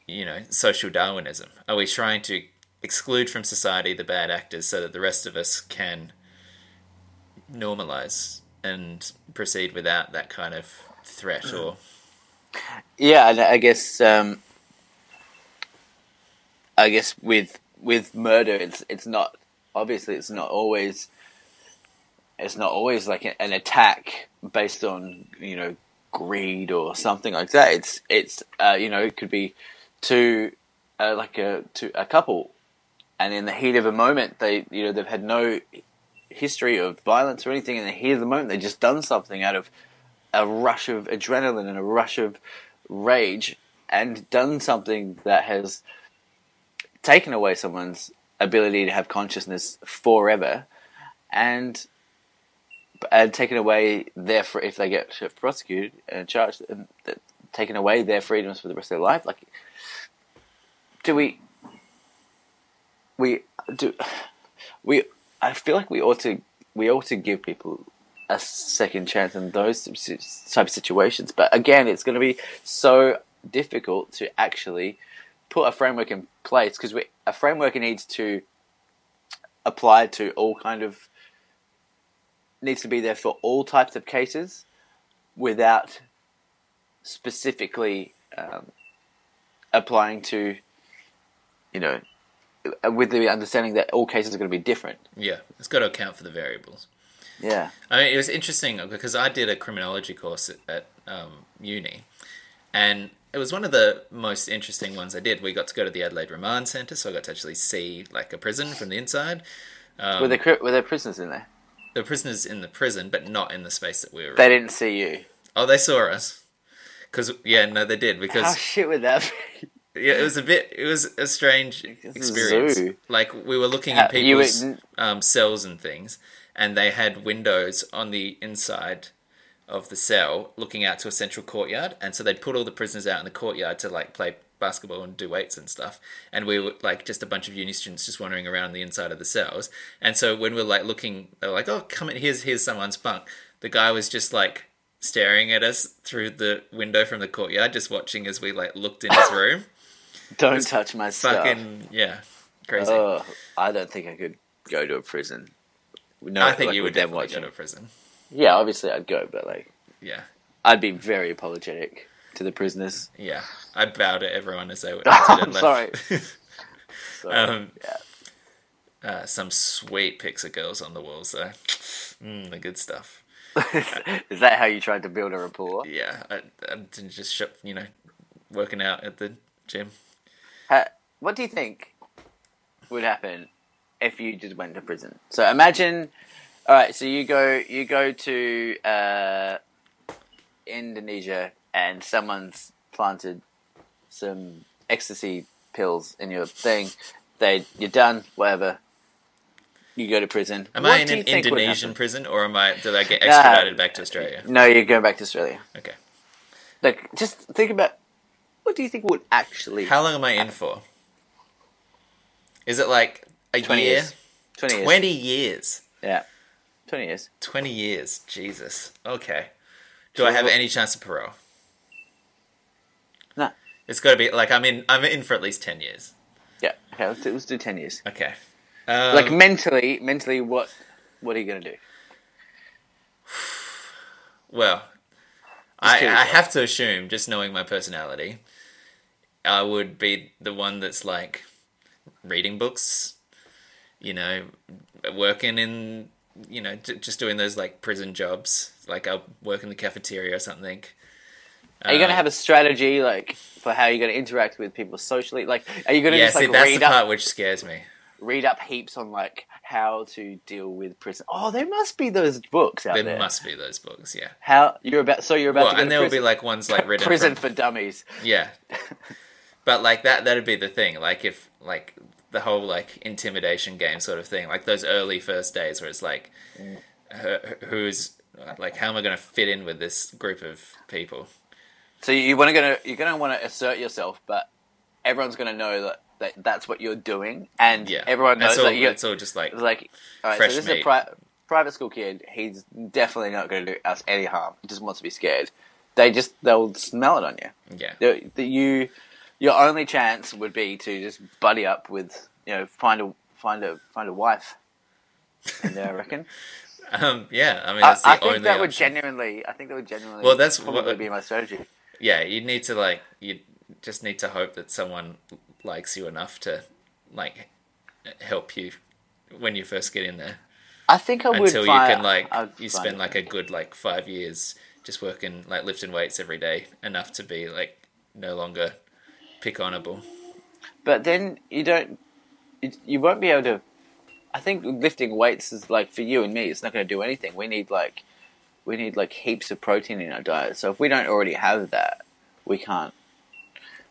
S2: you know, social Darwinism? Are we trying to exclude from society the bad actors so that the rest of us can normalize and proceed without that kind of threat or
S1: Yeah, I guess um, I guess with with murder, it's it's not obviously it's not always it's not always like an attack based on you know greed or something like that. It's it's uh, you know it could be two uh, like a to a couple, and in the heat of a moment, they you know they've had no history of violence or anything. In the heat of the moment, they just done something out of a rush of adrenaline and a rush of rage and done something that has taken away someone's ability to have consciousness forever and and taken away their fr- if they get prosecuted and charged and th- taken away their freedoms for the rest of their life like do we we do we I feel like we ought to we ought to give people a second chance in those type of situations. But again, it's going to be so difficult to actually put a framework in place because a framework needs to apply to all kind of needs to be there for all types of cases without specifically um, applying to you know with the understanding that all cases are going to be different.
S2: yeah, it's got to account for the variables.
S1: Yeah.
S2: I mean, it was interesting because I did a criminology course at, at um, uni, and it was one of the most interesting ones I did. We got to go to the Adelaide Remand Centre, so I got to actually see like a prison from the inside. Um,
S1: were there were there prisoners in there?
S2: Were prisoners in the prison, but not in the space that we were.
S1: They
S2: in.
S1: didn't see you.
S2: Oh, they saw us. Because yeah, no, they did Because How
S1: shit would that be?
S2: yeah, it was a bit. It was a strange
S1: It's a
S2: experience.
S1: zoo.
S2: Like we were looking at people's
S1: were-
S2: um, cells and things, and they had windows on the inside of the cell looking out to a central courtyard, and so they'd put all the prisoners out in the courtyard to like play basketball and do weights and stuff, and we were like just a bunch of uni students just wandering around the inside of the cells, and so when we are like looking, they were like, "Oh, come in, here's here's someone's bunk." The guy was just like staring at us through the window from the courtyard, just watching as we like looked in his room.
S1: Don't touch my stuff.
S2: Fucking yeah, crazy.
S1: Oh, I don't think I could go to a prison. No,
S2: I think
S1: like,
S2: you would definitely
S1: watching.
S2: go to a prison.
S1: Yeah, obviously I'd go, but like
S2: Yeah,
S1: I'd be very apologetic to the prisoners.
S2: yeah. I'd bow to everyone as they were.
S1: I'm sorry. So,
S2: um,
S1: yeah.
S2: uh, some sweet pics of girls on the walls, though. Mm, the good stuff.
S1: Is that how you tried to build a rapport?
S2: Yeah, I, I didn't just shop, you know, working out at the gym.
S1: Ha- what do you think would happen if you just went to prison? So imagine, all right. So you go, you go to uh, Indonesia, and someone's planted some ecstasy pills in your thing. They, you're done. Whatever. You go to prison.
S2: Am
S1: What
S2: I in an
S1: you think would
S2: Indonesian prison, or am I? Did I get extradited back to Australia?
S1: No, you're going back to Australia.
S2: Okay.
S1: Like, just think about what do you think would actually
S2: How long am I in for? Is it like a
S1: 20
S2: year?
S1: years. Twenty years.
S2: Twenty years.
S1: Yeah, twenty years.
S2: 20 years. Jesus. Okay. Do I have any chance of parole? It's got to be like I'm in. I'm in for at least 10 years.
S1: Yeah. Okay. Let's do, let's do ten years.
S2: Okay. Um,
S1: like mentally, mentally, what what are you gonna do?
S2: well, I, I have to assume, just knowing my personality, I would be the one that's like reading books, you know, working in, you know, j- just doing those like prison jobs. Like I'll work in the cafeteria or something.
S1: Are you gonna
S2: Uh,
S1: have a strategy like for how you're gonna interact with people socially? Like, are you gonna
S2: Yeah,
S1: just
S2: see,
S1: like
S2: that's
S1: read
S2: the
S1: up
S2: part which scares me.
S1: read up heaps on like how to deal with prison? Oh, there must be those books out
S2: There
S1: there.
S2: must be those books, yeah.
S1: How you're about? So you're about
S2: Well,
S1: to go
S2: and
S1: to
S2: there will be like ones like written
S1: prison
S2: from
S1: for dummies.
S2: Yeah. But like that that'd be the thing. Like if like the whole like intimidation game sort of thing. Like those early first days where it's like who- who's like how am I going to fit in with this group of people?
S1: So you want to gonna you're gonna want to assert yourself, but everyone's gonna know that, that that's what you're doing, and
S2: Yeah,
S1: everyone knows
S2: all,
S1: that you.
S2: it's all just like
S1: like, all right,
S2: fresh
S1: so this is a pri- private school kid. He's definitely not going to do us any harm. He just wants to be scared. They just they'll smell it on you.
S2: yeah.
S1: The, the, you, your only chance would be to just buddy up with you know find a find a find a wife. And I reckon.
S2: Um, yeah, I mean
S1: I, I think that would genuinely. I think that would genuinely.
S2: Well, that's
S1: probably
S2: what-
S1: be my strategy.
S2: Yeah, you need to like you just need to hope that someone likes you enough to like help you when you first get in there
S1: I think I would
S2: until you can like
S1: I'd
S2: you spend like a good like five years just working like lifting weights every day enough to be like no longer pick onable.
S1: But then you don't. You won't be able to. I think lifting weights is like for you and me. It's not going to do anything. We need like, we need like heaps of protein in our diet. So if we don't already have that, we can't.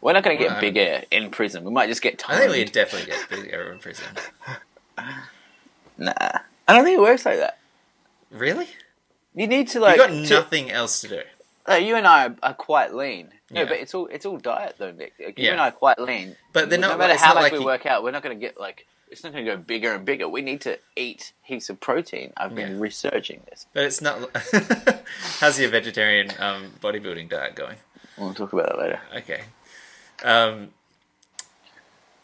S1: We're not going to get bigger in prison. We might just get
S2: I think
S1: toned.
S2: we definitely get bigger in prison.
S1: Nah, I don't think it works like that.
S2: Really?
S1: You need to like.
S2: you got
S1: to-
S2: nothing else to do.
S1: like, you and I are, quite lean. No,
S2: Yeah.
S1: but it's all it's all diet though, Nick. Like, You
S2: Yeah.
S1: and I are quite lean.
S2: But they're
S1: no matter how
S2: not
S1: much
S2: like
S1: we
S2: you-
S1: work out, we're not going to get like. It's not going to go bigger and bigger. We need to eat heaps of protein. I've been
S2: Yeah.
S1: researching this.
S2: But it's not. How's your vegetarian um, bodybuilding diet going?
S1: We'll talk about that later.
S2: Okay. Um,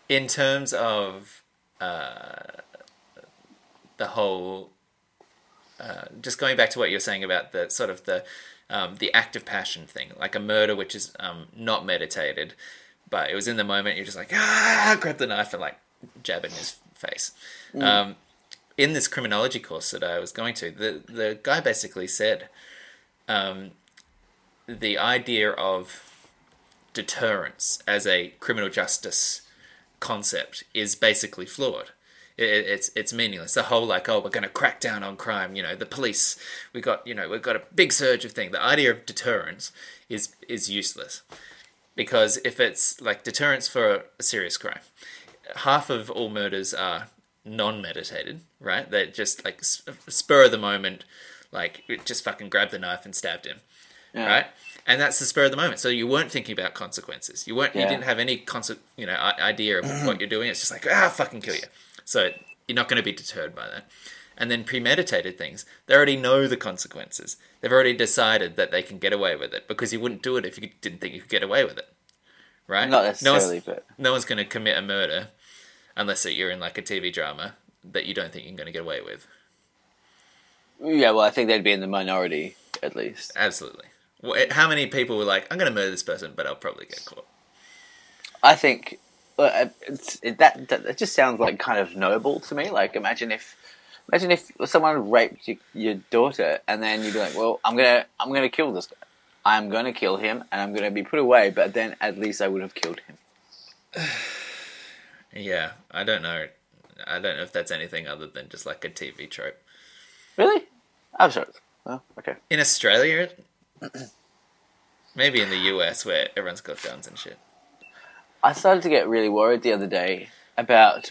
S2: in terms of uh, the whole, uh, just going back to what you were saying about the sort of the um, the active passion thing, like a murder which is um, not meditated, but it was in the moment. You're just like ah, grab the knife and like jab in his face. Um, in this criminology course that I was going to, the the guy basically said, um, the idea of deterrence as a criminal justice concept is basically flawed. It, it's it's meaningless. The whole like, oh, we're going to crack down on crime. You know, the police. We got you know we've got a big surge of thing. The idea of deterrence is is useless because if it's like deterrence for a serious crime, half of all murders are non-meditated, right? They're just like spur of the moment, like just fucking grabbed the knife and stabbed him,
S1: Yeah.
S2: right? And that's the spur of the moment. So you weren't thinking about consequences. You weren't. You didn't have any conse- you know idea of what you're doing. It's just like ah, fucking kill you. So you're not going to be deterred by that. And then premeditated things, they already know the consequences. They've already decided that they can get away with it because you wouldn't do it if you didn't think you could get away with it, right?
S1: Not
S2: No
S1: necessarily, but
S2: no one's going to commit a murder unless that you're in like a TV drama that you don't think you're going to get away with.
S1: yeah. Well, I think they'd be in the minority at least.
S2: Absolutely. How many people were like, "I'm going to murder this person, but I'll probably get caught."
S1: I think uh, it's, it, that, that that just sounds like kind of noble to me. Like imagine if imagine if someone raped your, your daughter and then you'd be like, well, I'm gonna I'm gonna kill this guy. I'm gonna kill him and I'm gonna be put away. But then at least I would have killed him.
S2: Yeah, I don't know. I don't know if that's anything other than just like a TV trope.
S1: Really? I'm sorry. Oh, okay.
S2: In Australia, maybe in the US where everyone's got guns and shit.
S1: I started to get really worried the other day about,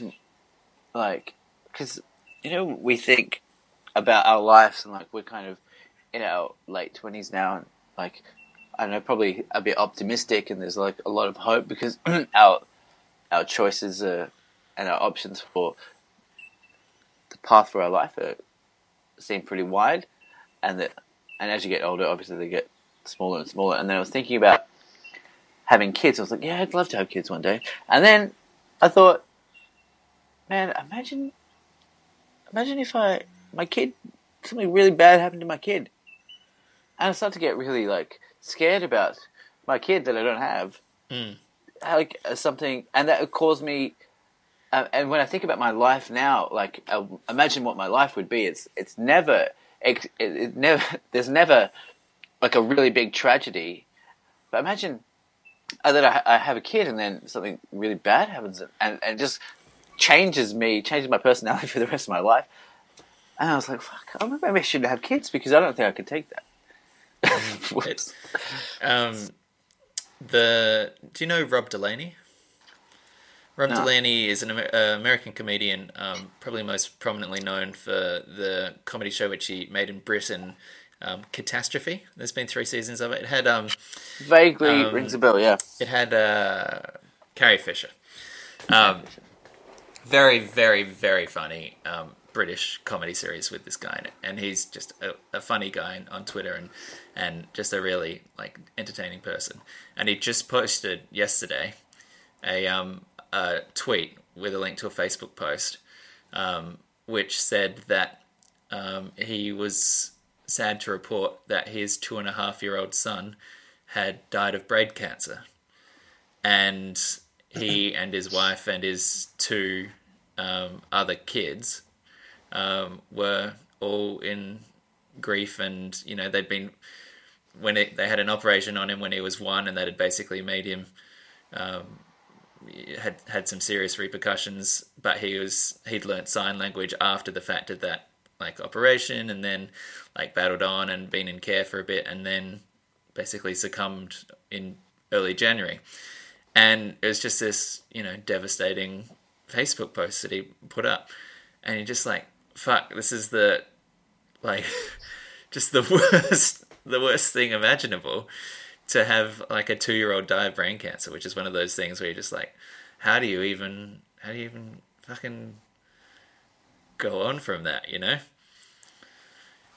S1: like, because, you know, we think about our lives and, like, we're kind of in our late 20s now and, like, I don't know, probably a bit optimistic and there's, like, a lot of hope because our, our choices are, and our options for the path for our life are, seem pretty wide and that, and as you get older, obviously they get smaller and smaller. And then I was thinking about having kids. I was like, yeah, I'd love to have kids one day. And then I thought, man, imagine, imagine if I, my kid, something really bad happened to my kid. And I started to get really like scared about my kid that I don't have.
S2: Mm.
S1: Like uh, something, and that caused me. Uh, and when I think about my life now, like uh, imagine what my life would be. It's it's never it, it, never there's never like a really big tragedy. But imagine uh, that I, I have a kid and then something really bad happens and and just changes me, changes my personality for the rest of my life. And I was like, fuck, maybe I shouldn't have kids because I don't think I could take that.
S2: Um, the do you know Rob Delaney? Rob
S1: No.
S2: Delaney is an uh, American comedian, um, probably most prominently known for the comedy show which he made in Britain um, Catastrophe. There's been three seasons of it. It had um,
S1: Vaguely
S2: Um,
S1: rings a bell. Yeah.
S2: it had uh, Carrie Fisher. Um, very, very, very funny um, British comedy series with this guy in it, and he's just a, a funny guy on Twitter and and just a really like entertaining person. And he just posted yesterday a um a tweet with a link to a Facebook post, um, which said that um, he was sad to report that his two and a half year old son had died of brain cancer, and he and his wife and his two um, other kids um, were all in grief, and you know they'd been when it, they had an operation on him when he was one, and that had basically made him um, had had some serious repercussions. But he was he'd learnt sign language after the fact of that like operation, and then like battled on and been in care for a bit, and then basically succumbed in early January. And it was just this, you know, devastating Facebook post that he put up. And you're just like, fuck, this is the, like, just the worst, the worst thing imaginable to have like a two year old die of brain cancer, which is one of those things where you're just like, how do you even, how do you even fucking go on from that, you know?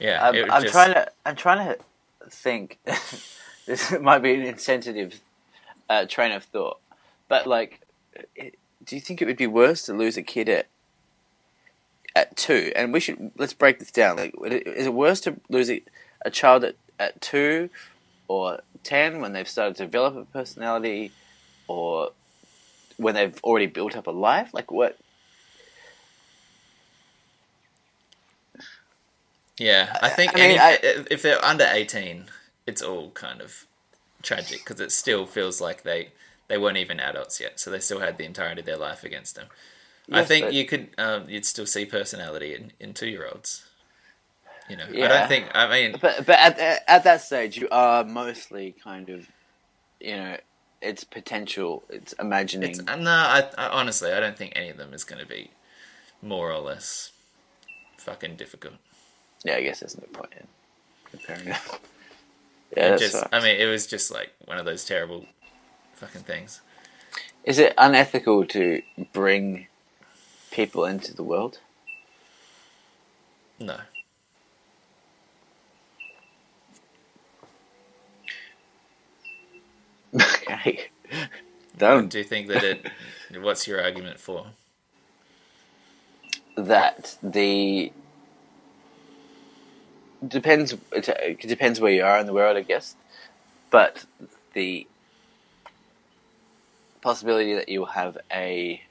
S2: Yeah,
S1: I'm, I'm
S2: just-
S1: trying to. I'm trying to think. this might be an insensitive uh, train of thought, but like, it, do you think it would be worse to lose a kid at at two? And we should let's break this down. Like, is it worse to lose a, a child at, at two or ten when they've started to develop a personality, or when they've already built up a life? Like, what?
S2: Yeah, I think
S1: I mean,
S2: any,
S1: I-
S2: if they're under eighteen, it's all kind of tragic because it still feels like they they weren't even adults yet, so they still had the entirety of their life against them. I think
S1: but-
S2: you could um, you'd still see personality in, in two year olds. You know, I don't think. I mean,
S1: But but at at that stage, you are mostly kind of, you know, it's potential. It's imagining.
S2: it's, uh, no, I, I honestly I don't think any of them is going to be more or less fucking difficult.
S1: yeah, I guess there's no point in comparing them. yeah,
S2: just,
S1: right.
S2: I mean, it was just like one of those terrible fucking things.
S1: Is it unethical to bring people into the world?
S2: No.
S1: Okay. Don't
S2: Do you think that it? what's your argument for?
S1: that the depends it, depends where you are in the world, I guess. But the possibility that you'll have a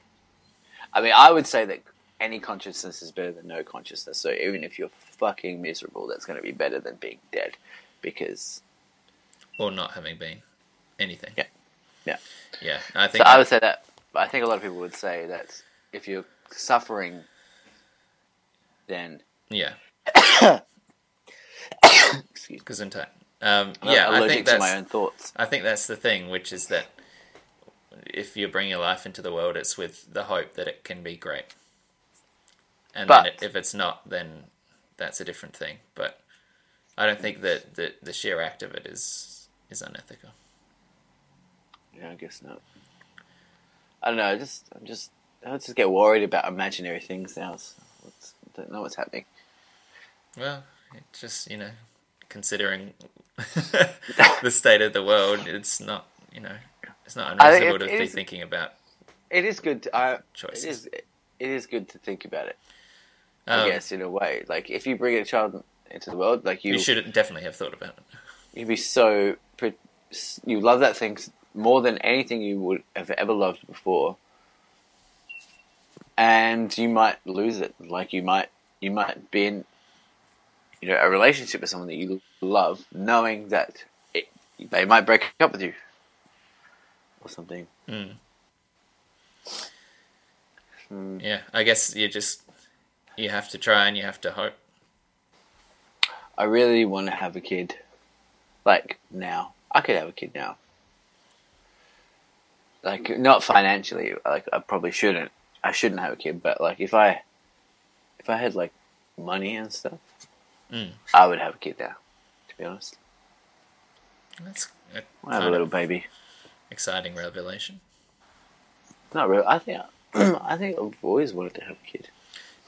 S1: I mean, I would say that any consciousness is better than no consciousness. So even if you're fucking miserable, that's going to be better than being dead because
S2: or not having been anything.
S1: Yeah. Yeah.
S2: Yeah, I think
S1: So I would say that. I think a lot of people would say that if you're suffering, then
S2: yeah,
S1: excuse me.
S2: time. Um, yeah, I think that's
S1: my own thoughts.
S2: I think that's the thing, which is that if you bring your life into the world, it's with the hope that it can be great. And
S1: But-
S2: then it, if it's not, then that's a different thing. But I don't think that the, the sheer act of it is is unethical.
S1: Yeah, I guess not. I don't know. I just, I'm just, I just get worried about imaginary things now. So I don't know what's happening.
S2: Well, it's just you know, considering the state of the world, it's not you know, it's not unreasonable
S1: it-
S2: to
S1: it
S2: be
S1: is-
S2: thinking about.
S1: It is good. To, I, it
S2: Choices.
S1: is. It is good to think about it.
S2: Um,
S1: I guess in a way, like if you bring a child into the world, like you,
S2: you should definitely have thought about it.
S1: you'd be so you love that thing more than anything you would have ever loved before. And you might lose it. Like you might you might be in you know a relationship with someone that you love knowing that it, they might break up with you. Or something.
S2: Mm.
S1: Hmm.
S2: Yeah, I guess you just you have to try and you have to hope.
S1: i really want to have a kid. Like now. I could have a kid now like not financially like i probably shouldn't i shouldn't have a kid but like if i if i had like money and stuff
S2: Mm.
S1: i would have a kid now To be honest.
S2: That's a
S1: I have a little baby.
S2: exciting revelation.
S1: Not really. I think I think I've always wanted to have a kid.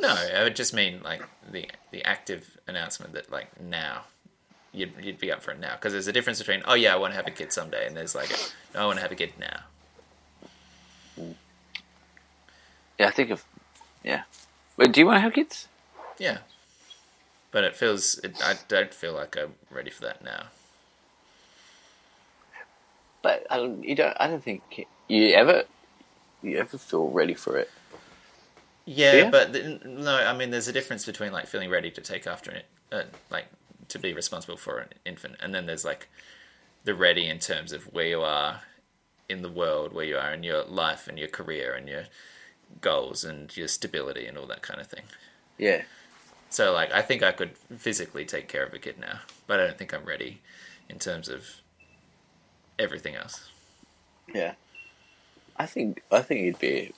S2: No, I would just mean like the the active announcement that like now you'd you'd be up for it now because there's a difference between oh yeah I want to have a kid someday and there's like no I want to have a kid now.
S1: Yeah, I think of. Yeah. But do you want to have kids?
S2: Yeah, but it feels it, I don't feel like I'm ready for that now.
S1: But I don't. You don't. I don't think you ever. You ever feel ready for it?
S2: Yeah,
S1: Yeah?
S2: but th- no, I mean, there's a difference between like feeling ready to take after it, uh, like to be responsible for an infant, and then there's like the ready in terms of where you are in the world, where you are in your life and your career and your goals and your stability and all that kind of thing.
S1: Yeah.
S2: So, like, I think I could physically take care of a kid now, but I don't think I'm ready in terms of everything else.
S1: Yeah. I think. I think you'd be a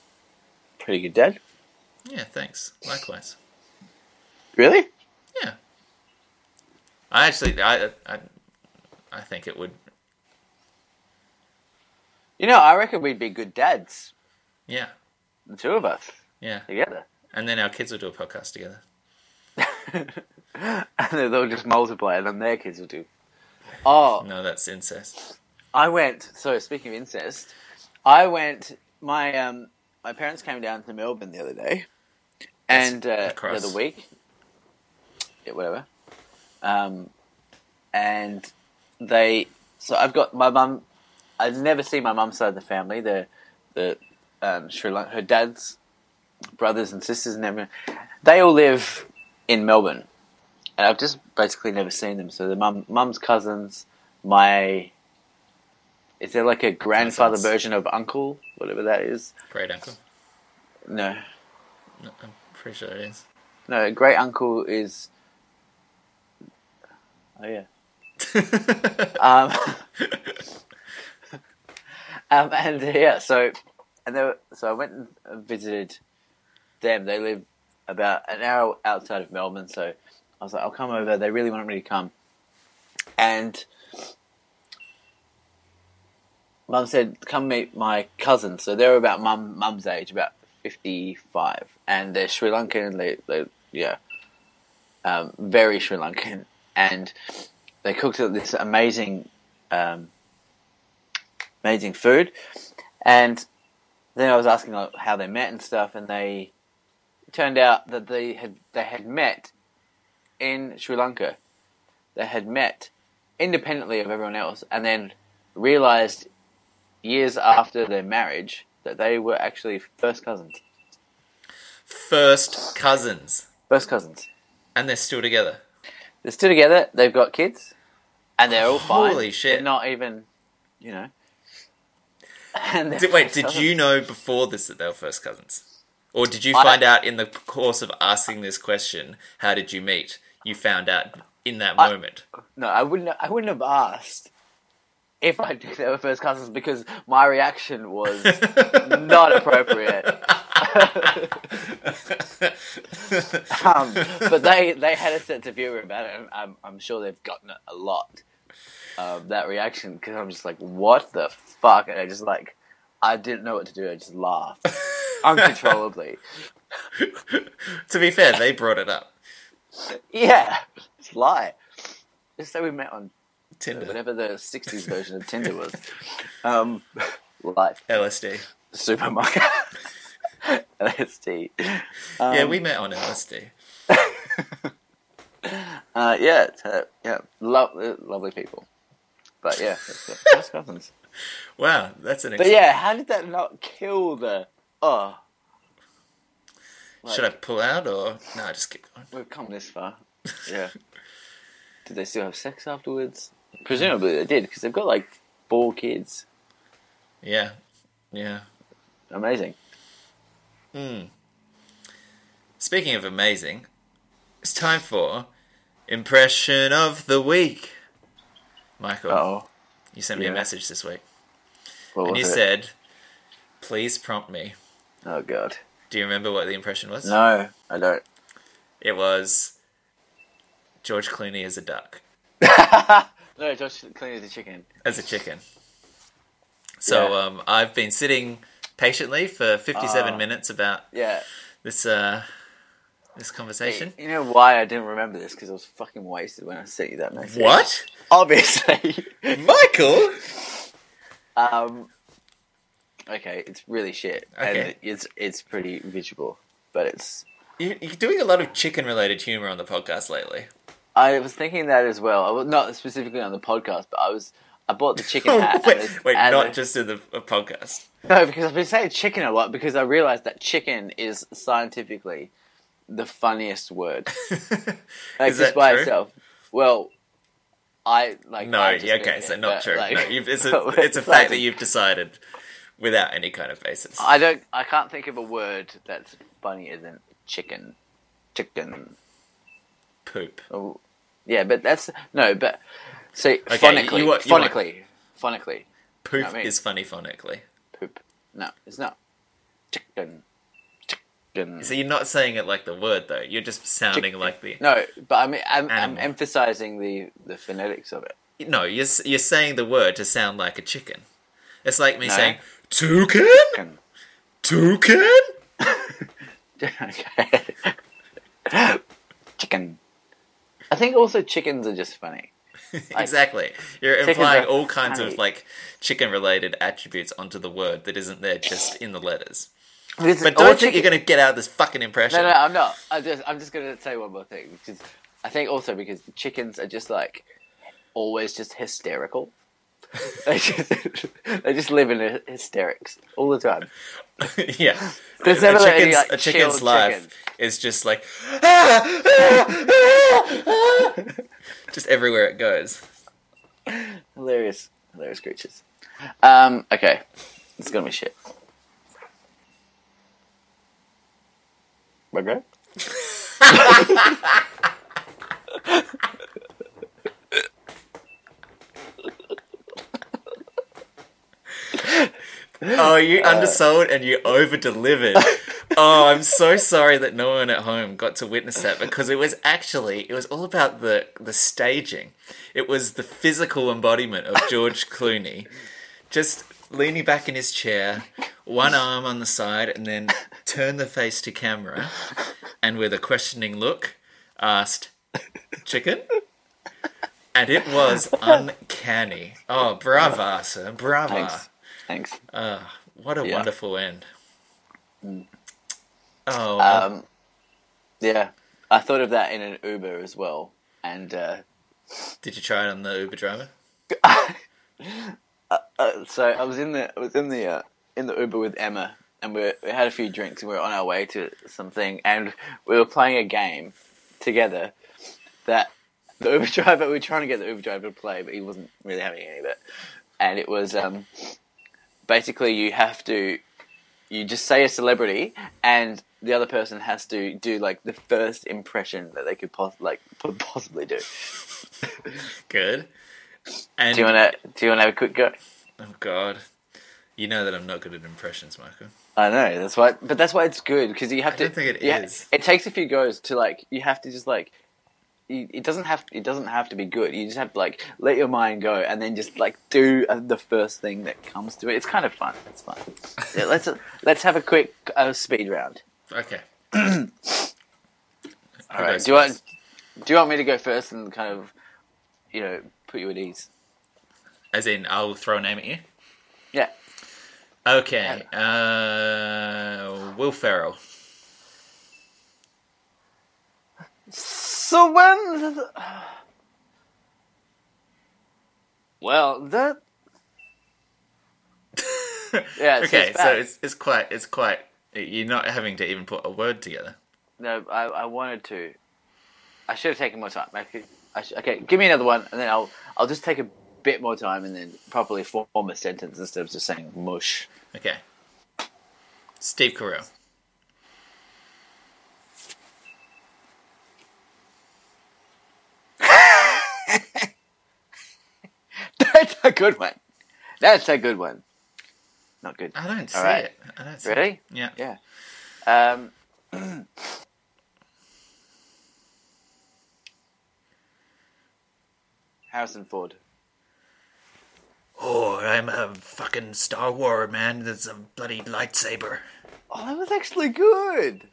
S1: pretty good dad.
S2: Yeah, thanks. Likewise.
S1: Really?
S2: Yeah. I actually, I, I, I think it would.
S1: You know, I reckon we'd be good dads.
S2: Yeah,
S1: The two of us
S2: yeah.
S1: together.
S2: And then our kids will do a podcast together.
S1: and then they'll just multiply, and then their kids will do. Oh,
S2: No, that's incest.
S1: I went. So speaking of incest, I went. My um, my parents came down to Melbourne the other day, and uh, the other week. Yeah, whatever. Um, and they. So I've got my mum. I've never seen my mum's side of the family. The the um, Sri Lanka. Her dad's brothers and sisters and everything. They all live in Melbourne, and I've just basically never seen them. So the mum, mum's cousins, my is there like a grandfather version of uncle, whatever that is?
S2: Great uncle.
S1: No,
S2: No, I'm pretty sure it is.
S1: no, great uncle is. Oh yeah. Um, um, and yeah, so and were, so I went and visited them. They live about an hour outside of Melbourne, so I was like, I'll come over. They really wanted me to come, and Mum said, "Come meet my cousins." So they're about mum mum's age, about fifty-five, and they're Sri Lankan. They, they yeah, um, very Sri Lankan, and they cooked this amazing, um, amazing food. And then I was asking like, how they met and stuff, and they turned out that they had they had met in Sri Lanka. They had met independently of everyone else, and then realized years after their marriage that they were actually first cousins.
S2: First cousins.
S1: First cousins.
S2: And they're still together.
S1: They're still together. They've got kids, and they're all fine.
S2: Holy shit.
S1: They're not even, you know. And
S2: Did, wait, did
S1: cousins.
S2: you know before this that they were first cousins? Or did you
S1: I-
S2: find out in the course of asking this question, how did you meet? You found out in that
S1: I-
S2: moment.
S1: No, I wouldn't. I wouldn't have asked if I knew they were first cousins because my reaction was not appropriate. um, but they they had a sense of humor about it, and I'm I'm sure they've gotten it a lot. Um, that reaction because I'm just like, what the fuck? And I just like, I didn't know what to do. I just laughed uncontrollably.
S2: to be fair, they brought it up.
S1: Yeah, just lie. Just say we met on
S2: Tinder,
S1: whatever the '60s version of Tinder was. Um, like
S2: LSD.
S1: supermarket. LSD. Um,
S2: yeah, we met on LSD.
S1: Uh, yeah, uh, yeah, lo- lovely people. But yeah, that's, cousins.
S2: Wow, that's an.
S1: But yeah, how did that not kill the? Oh,
S2: Should I pull out or no? Just keep going.
S1: we've come this far. Yeah. did they still have sex afterwards? Presumably they did because they've got like four kids.
S2: Yeah, yeah.
S1: Amazing. Hmm.
S2: Speaking of amazing, it's time for impression of the week. Michael,
S1: Oh,
S2: you sent me a message this week,
S1: what
S2: and you
S1: it?
S2: said, "Please prompt me."
S1: Oh god.
S2: Do you remember what the impression was?
S1: No, I don't.
S2: It was George Clooney as a duck.
S1: no, George Clooney cleans a chicken.
S2: as a chicken. So
S1: Yeah.
S2: um, I've been sitting patiently for 57
S1: Ah.
S2: minutes about
S1: Yeah.
S2: this uh, this conversation.
S1: You know why I didn't remember this? Because I was fucking wasted when I sent you that message.
S2: What,
S1: Obviously.
S2: Michael?
S1: um. Okay, it's really shit,
S2: Okay.
S1: and it's it's pretty visual, but it's.
S2: You, you're doing a lot of chicken-related humor on the podcast lately.
S1: I was thinking that as well. I was not specifically on the podcast, but I was. I bought the chicken hat.
S2: wait, wait
S1: and
S2: not
S1: the-
S2: just in the a podcast.
S1: No, because I've been saying chicken a lot because I realized that chicken is scientifically the funniest word. Like just by
S2: true?
S1: itself. Well, I like.
S2: No,
S1: I
S2: yeah, okay,
S1: it,
S2: so not
S1: but,
S2: true.
S1: like-
S2: no, you've, it's a it's a fact that you've decided without any kind of basis.
S1: I don't. I can't think of a word that's funnier than chicken. Chicken.
S2: Poop.
S1: Oh, yeah, but that's no. But see,
S2: Okay,
S1: phonically,
S2: you want- you want-
S1: phonically, phonically,
S2: Poop
S1: I mean-
S2: is funny phonically.
S1: poop. No, it's not. Chicken. Chicken.
S2: So you're not saying it like the word though. You're just sounding like the
S1: No, but I mean, I'm, I'm emphasizing the the phonetics of it.
S2: no. You're you're saying the word to sound like a chicken. It's like me
S1: No.
S2: saying toucan,
S1: Chicken.
S2: toucan.
S1: okay. chicken. I think also chickens are just funny.
S2: exactly. You're implying all kinds of like chicken-related attributes onto the word that isn't there just in the letters.
S1: Because
S2: But don't think you're going to get out of this fucking impression.
S1: No, no, I'm not. I just, I'm just gonna say one more thing, is, I think also because chickens are just like always just hysterical. they just, they just live in hysterics all the time.
S2: yeah.
S1: There's
S2: a
S1: never any,
S2: chicken's,
S1: like,
S2: a chicken's life
S1: chicken.
S2: is just like ah, ah, ah, just everywhere it goes.
S1: Hilarious, hilarious creatures. Um, okay, it's gonna be shit. Okay.
S2: Oh, you
S1: Uh,
S2: undersold and you over delivered. oh, I'm so sorry that no one at home got to witness that because it was actually it was all about the the staging. It was the physical embodiment of George Clooney, just leaning back in his chair, one arm on the side, and then turn the face to camera, and with a questioning look, asked, "Chicken." And it was uncanny. Oh, brava, sir, brava.
S1: Thanks. Thanks.
S2: Ah, what a
S1: Yeah.
S2: wonderful end. Oh,
S1: Um, yeah, I thought of that in an Uber as well, and uh,
S2: did you try it on the Uber driver?
S1: uh, so I was in the I was in the uh, in the Uber with Emma, and we, we had a few drinks, and we were on our way to something, and we were playing a game together that the Uber driver we were trying to get the Uber driver to play, but he wasn't really having any of it, and it was um, basically you have to you just say a celebrity and the other person has to do like the first impression that they could pos- like possibly do.
S2: Good. And
S1: Do you want to do you want to have a quick go?
S2: oh god, you know that I'm not good at impressions, Michael.
S1: I know that's why, but that's why it's good because you have
S2: I
S1: to.
S2: don't think it
S1: ha-
S2: is.
S1: it takes a few goes to like. You have to just like. You, it doesn't have. It doesn't have to be good. You just have to like let your mind go and then just like do uh, the first thing that comes to it. It's kind of fun. It's fun. Yeah, let's let's have a quick uh, speed round.
S2: Okay.
S1: All right. Do you want Do you want me to go first and kind of, you know, put you at ease?
S2: As in, I'll throw a name at you.
S1: Yeah.
S2: Okay. Uh, Will Ferrell.
S1: So when? Well, that. Yeah, it's-
S2: okay, so it's it's quite it's quite you're not having to even put a word together.
S1: No, I, I wanted to. I should have taken more time. I could, I okay, give me another one, and then I'll I'll just take a bit more time and then properly form a sentence instead of just saying mush.
S2: Okay. Steve Carell.
S1: That's a good one. That's a good one. Not good.
S2: I don't see
S1: All right.
S2: it. I don't see
S1: Ready?
S2: It. Yeah.
S1: Yeah. Um, Harrison Ford.
S3: Oh, I'm a fucking Star Wars man. There's a bloody lightsaber.
S1: Oh, that was actually good.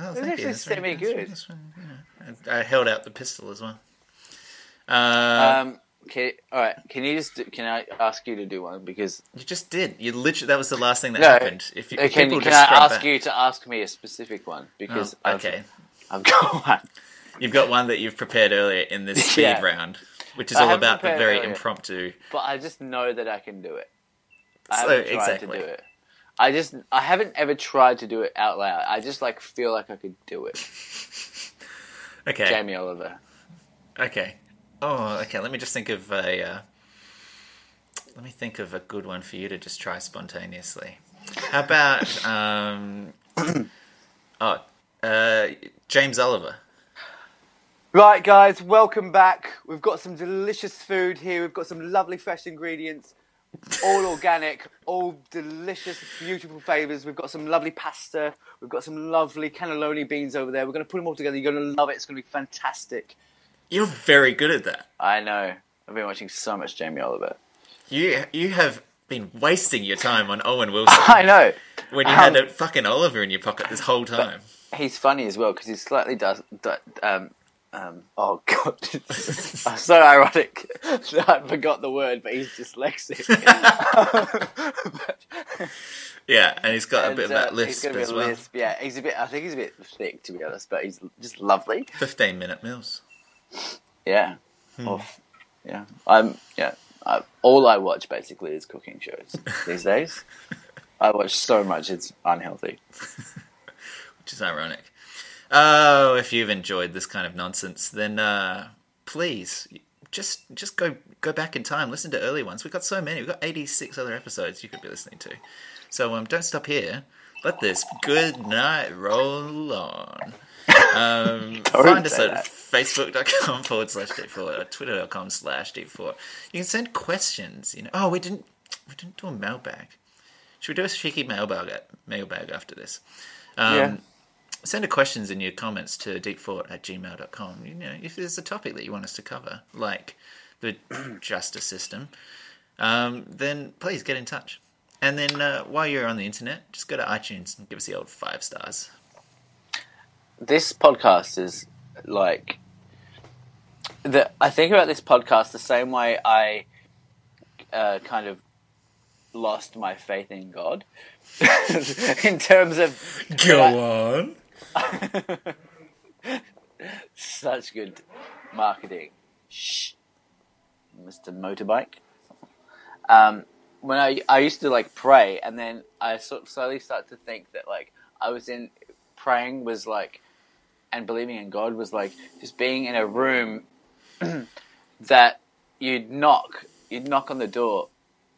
S2: Oh,
S1: was
S2: thank you.
S1: actually
S2: That's
S1: semi-good.
S2: that's- that's- know, I I held out the pistol as well. Uh,
S1: Um, okay, all right. Can you just do, can I ask you to do one because
S2: you just did. You literally. That was the last thing that
S1: No.
S2: happened. If you,
S1: uh, can,
S2: people
S1: can I ask
S2: back-
S1: you to ask me a specific one because
S2: Oh,
S1: I've-
S2: okay.
S1: I've, got one.
S2: You've got one that you've prepared earlier in this speed
S1: Yeah.
S2: round, which is
S1: I
S2: all about the very
S1: earlier.
S2: impromptu.
S1: but I just know that I can do it. I
S2: So,
S1: haven't tried
S2: exactly.
S1: to do it. I just I haven't ever tried to do it out loud. I just like feel like I could do it.
S2: Okay.
S1: Jamie Oliver.
S2: Okay. Oh, okay. Let me just think of a. Uh, let me think of a good one for you to just try spontaneously. How about um, oh, uh, James Oliver?
S1: Right, guys, welcome back. We've got some delicious food here. We've got some lovely fresh ingredients, all organic, all delicious, beautiful flavors. We've got some lovely pasta. We've got some lovely cannelloni beans over there. We're going to put them all together. You're going to love it. It's going to be fantastic.
S2: You're very good at that.
S1: I know. I've been watching so much Jamie Oliver.
S2: You you have been wasting your time on Owen Wilson
S1: I know.
S2: when you
S1: Um,
S2: had a fucking Oliver in your pocket this whole time.
S1: He's funny as well because he slightly does. do- Um, um, oh god, it's so ironic that I forgot the word, but he's dyslexic. But-
S2: Yeah, and he's got a
S1: and,
S2: bit of
S1: uh,
S2: that
S1: he's
S2: lisp
S1: got a bit
S2: as
S1: of
S2: well.
S1: lisp. Yeah, he's a bit. I think he's a bit thick to be honest, but he's just lovely.
S2: Fifteen minute meals.
S1: Yeah.
S2: Hmm.
S1: Off. Yeah. I'm. Yeah. I, all I watch basically is cooking shows these days. I watch so much; it's unhealthy.
S2: which is ironic. Oh, if you've enjoyed this kind of nonsense, then uh, please just just go go back in time, listen to early ones. We've got so many. We've got eighty six other episodes you could be listening to. So um, don't stop here. Let this good night roll on. Um, find us at facebook.com forward slash d4 or twitter.com slash d4. You can send questions. You know, oh, we didn't we didn't do a mailbag. Should we do a cheeky mailbag mailbag after this? Um,
S1: Yeah.
S2: Send questions in your comments to deepfort at gmail.com. You know, if there's a topic that you want us to cover, like the justice system, um, then please get in touch. And then uh, while you're on the internet, just go to iTunes and give us the old five stars.
S1: this podcast is like the I think about this podcast the same way I uh, kind of lost my faith in God in terms of Go
S2: on.
S1: such good marketing. Shh, Mr. Motorbike. Um, when I I used to like pray, and then I sort of slowly start to think that like I was in praying was like, and believing in God was like just being in a room that you'd knock, you'd knock on the door,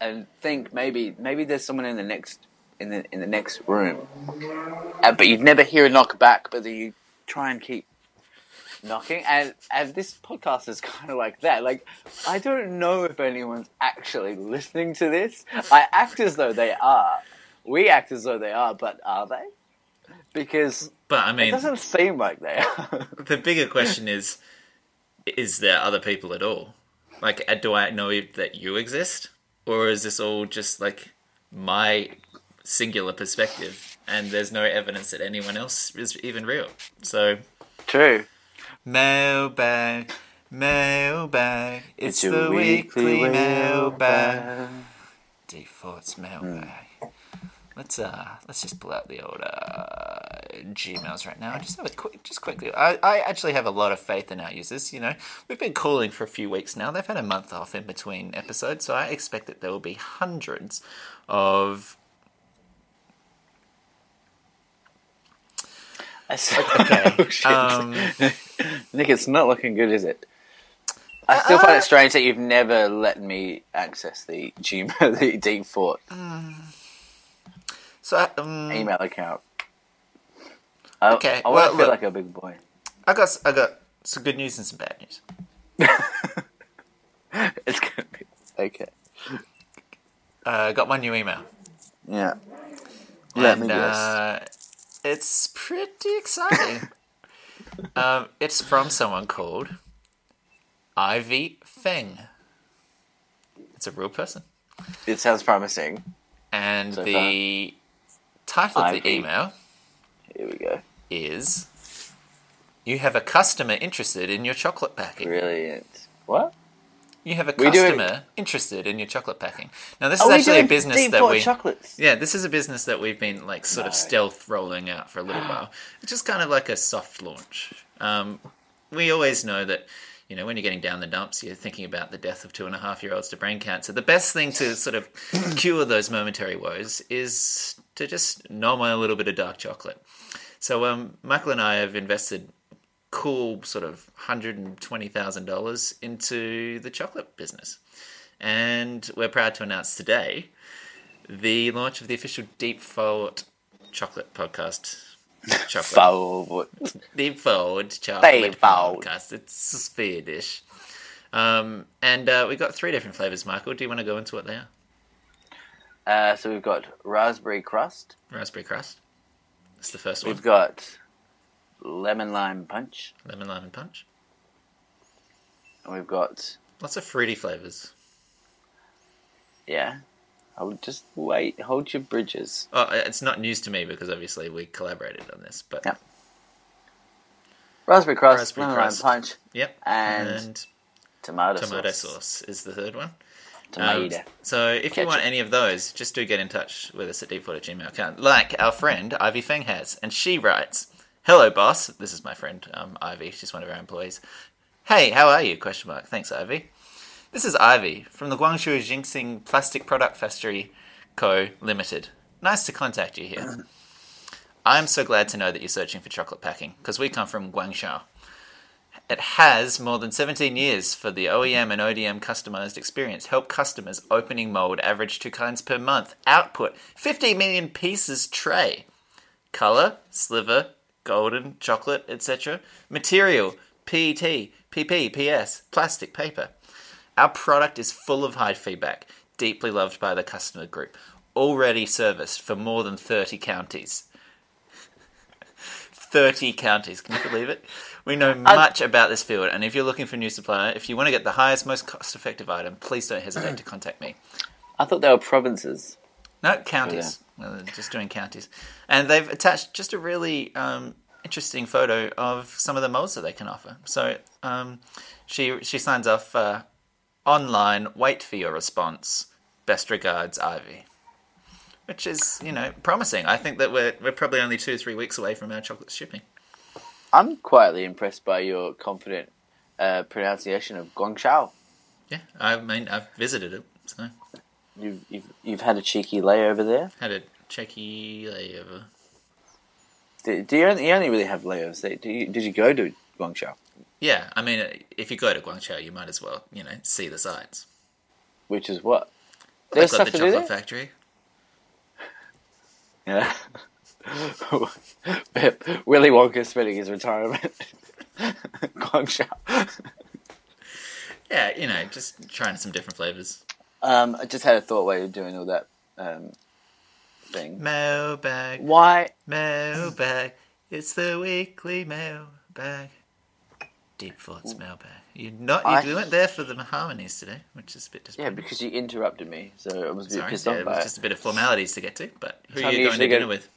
S1: and think maybe maybe there's someone in the next in the in the next room, uh, but you'd never hear a knock back, but then you try and keep knocking. And and this podcast is kind of like that. Like i don't know if anyone's actually listening to this. I act as though they are. We act as though they are but are they? Because
S2: But I mean, it
S1: doesn't seem like they are.
S2: the bigger question is is there other people at all? Like, uh, do I know that you exist? Or is this all just like my singular perspective and there's no evidence that anyone else is even real? So,
S1: true
S2: mailbag, mailbag, it's,
S1: your
S2: the weekly mailbag.
S1: mailbag.
S3: Defaults mailbag. Let's uh, let's just pull out the old uh, Gmails right now. Just have a quick, just quickly. I, I actually have a lot of faith in our users. You know, we've been calling for a few weeks now. They've had a month off in between episodes, so I expect that there will be hundreds of.
S1: okay oh.
S2: Um,
S1: nick it's not looking good is it I still find it strange that you've never let me access the Gmail, the deep fort
S3: So um,
S1: email account. I,
S3: Okay,
S1: I want
S3: well,
S1: to feel
S3: look.
S1: like a big boy.
S3: I got I got some good news and some bad news.
S1: It's gonna be okay.
S3: Uh, got my new email.
S1: Yeah. Let me guess.
S3: uh, it's pretty exciting. um, it's from someone called
S2: Ivy Feng. It's a real person.
S1: It sounds promising.
S2: And
S1: So
S2: the title of the email
S1: Here we go.
S2: is You have a customer interested in your chocolate packing.
S1: Brilliant. What?
S2: You have a
S1: We
S2: customer interested in your chocolate packing. Now, this
S1: Are
S2: is actually a business that we.
S1: chocolates?
S2: Yeah, this is a business that we've been like sort of stealth rolling out for a little while. It's just kind of like a soft launch. Um, we always know that, you know, when you're getting down the dumps, you're thinking about the death of two and a half year olds to brain cancer. The best thing to sort of cure those momentary woes is to just nom a little bit of dark chocolate. So, um, Michael and I have invested cool sort of $120,000 into the chocolate business. And we're proud to announce today the launch of the official Deep Forward Chocolate Podcast. Chocolate.
S1: Foul.
S2: Deep Forward Chocolate
S1: Deep
S2: Podcast. It's Swedish. Um, and uh, we got three different flavors, Michael. Do you want to go into what they are?
S1: Uh, so we've got raspberry crust.
S2: Raspberry crust. That's the first one.
S1: We've got lemon lime punch.
S2: Lemon, lime, and punch.
S1: And we've got
S2: Lots of fruity flavors.
S1: yeah. I would just wait. Hold your bridges.
S2: Oh, it's not news to me because obviously we collaborated on this. But
S1: Yep. Raspberry crust,
S2: Raspberry
S1: lemon
S2: crust.
S1: lime punch,
S2: yep.
S1: And tomato,
S2: tomato
S1: sauce.
S2: sauce is the third one.
S1: Tomato.
S2: Um, so if you
S1: Ketchup.
S2: want any of those, just do get in touch with us at deepfoot at gmail account, like our friend Ivy Feng has. And she writes, Hello, boss. This is my friend um, Ivy. She's one of our employees. Hey, how are you? Question mark. Thanks, Ivy. This is Ivy from the Guangzhou Jinxing Plastic Product Factory Co. Limited. Nice to contact you here. I'm so glad to know that you're searching for chocolate packing because we come from Guangzhou. It has more than 17 years for the OEM and ODM customized experience. Help customers opening mold average two kinds per month. Output 50 million pieces tray. Color, sliver, golden, chocolate, etc. Material, PET, PP, PS, plastic, paper. Our product is full of high feedback, deeply loved by the customer group, already serviced for more than 30 counties. 30 counties, can you believe it? We know much about this field, and if you're looking for a new supplier, if you want to get the highest, most cost effective item, please don't hesitate to contact me.
S1: I thought they were provinces.
S2: No, counties. Just doing counties. And they've attached just a really um, interesting photo of some of the molds that they can offer. So um, she she signs off uh, online, wait for your response. Best regards, Ivy. Which is, you know, promising. I think that we're, we're probably only two or three weeks away from our chocolate shipping.
S1: I'm quietly impressed by your confident uh, pronunciation of Guangzhou.
S2: Yeah, I mean, I've visited it, so
S1: You've, you've you've had a cheeky layover there.
S2: had a cheeky layover.
S1: Do, do you, only, you only really have layovers? Do you, did you go to Guangzhou?
S2: Yeah, I mean, if you go to Guangzhou, you might as well, you know, see the sights.
S1: Which is what?
S2: They've
S1: There's
S2: got the chocolate factory.
S1: Yeah. Willy Wonka spending his retirement. Guangzhou.
S2: Yeah, you know, just trying some different flavors.
S1: Um, I just had a thought while you were doing all that um, thing.
S2: Mailbag,
S1: Why?
S2: mailbag, it's the weekly mailbag. Deep thoughts mailbag. You not
S1: I-
S2: you weren't there for the harmonies today, which is a bit disappointing.
S1: Yeah, because you interrupted me, so I was a bit
S2: Sorry,
S1: pissed
S2: yeah,
S1: off
S2: it was just a bit of formalities to get to. But who
S1: Time
S2: are you
S1: you
S2: going to dinner
S1: go-
S2: with?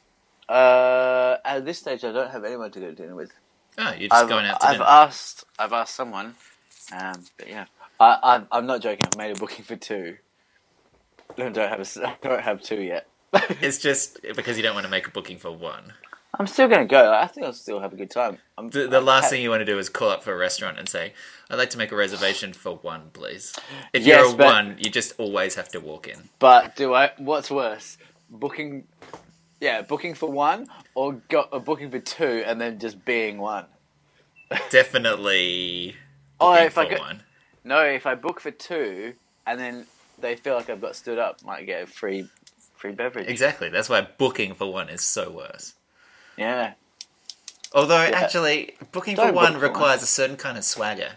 S1: Uh, at this stage, I don't have anyone to go to dinner with.
S2: Oh, you're just
S1: I've,
S2: going out to
S1: I've
S2: dinner.
S1: asked. I've asked someone. Um, but yeah, I, I'm, I'm not joking. I've made a booking for two. I don't have a I don't have two yet.
S2: It's just because you don't want to make a booking for one.
S1: I'm still gonna go. I think I'll still have a good time. I'm,
S2: The, the last
S1: ha-
S2: thing you want to do is call up for a restaurant and say, "I'd like to make a reservation for one, please." If
S1: Yes,
S2: you're a
S1: but-
S2: one, you just always have to walk in.
S1: But do I? What's worse, booking? Yeah, booking for one or got a booking for two and then just being one.
S2: Definitely.
S1: Oh, if I
S2: for
S1: go-
S2: one.
S1: No, if I book for two and then they feel like I've got stood up, might get a free free beverage.
S2: Exactly. That's why booking for one is so worse.
S1: Yeah.
S2: Although,
S1: Yeah.
S2: actually, booking
S1: Don't
S2: for
S1: book
S2: one
S1: for
S2: requires a certain kind of swagger.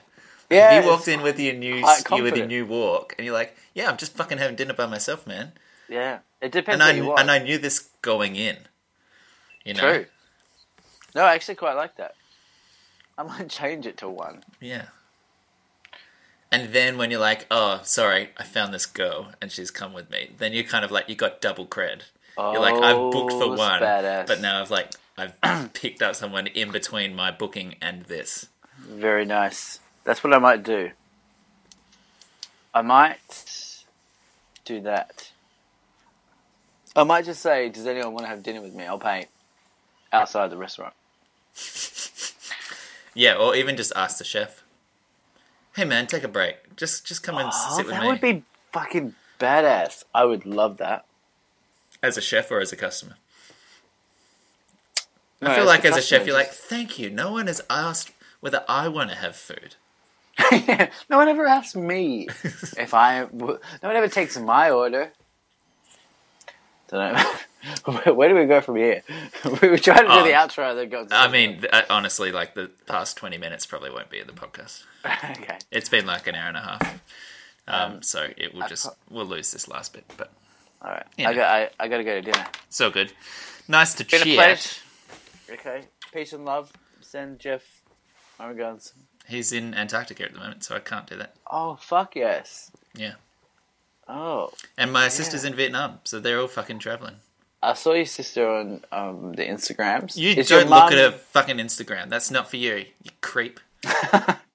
S1: Yeah.
S2: if you walked in with your new you with your new walk, and you're like, "Yeah, I'm just fucking having dinner by myself, man,"
S1: Yeah. It depends
S2: and I
S1: what
S2: and I knew this going in. You know,
S1: True. No, I actually quite like that. I might change it to one.
S2: yeah. And then when you're like, oh, sorry, I found this girl and she's come with me, then you're kind of like, you got double cred. Oh, You're like, I've booked for
S1: Oh,
S2: one,
S1: badass.
S2: but now I've like, I've picked up someone in between my booking and this.
S1: Very nice. That's what I might do. I might do that. I might just say, does anyone want to have dinner with me? I'll pay outside the restaurant.
S2: Yeah, or even just ask the chef. Hey man, take a break. Just just come and
S1: Oh,
S2: sit with
S1: that
S2: me.
S1: That would be fucking badass. I would love that.
S2: As a chef or as a customer?
S1: No,
S2: I feel
S1: as
S2: like as a chef, you're like, thank you. No one has asked whether I want to have food.
S1: no one ever asks me if I. No one ever takes my order. Where do we go from here? we were trying to do
S2: Oh.
S1: the outro. Then go.
S2: I mean, th- uh, honestly, like the past 20 minutes probably won't be in the podcast.
S1: okay.
S2: It's been like an hour and a half. Um,
S1: Um,
S2: so it will
S1: I
S2: just,
S1: pro-
S2: we'll lose this last bit, but
S1: All right. I got. I, I got to go to dinner.
S2: so good. Nice to
S1: Been
S2: chat.
S1: Okay. Peace and love. Send Jeff my regards.
S2: He's in Antarctica at the moment, so I can't do that.
S1: Oh fuck yes.
S2: Yeah.
S1: Oh,
S2: And my sister's in Vietnam, so they're all fucking traveling.
S1: I saw your sister on um, the Instagrams.
S2: You
S1: Is
S2: don't look
S1: mum-
S2: at her fucking Instagram. That's not for you, you creep.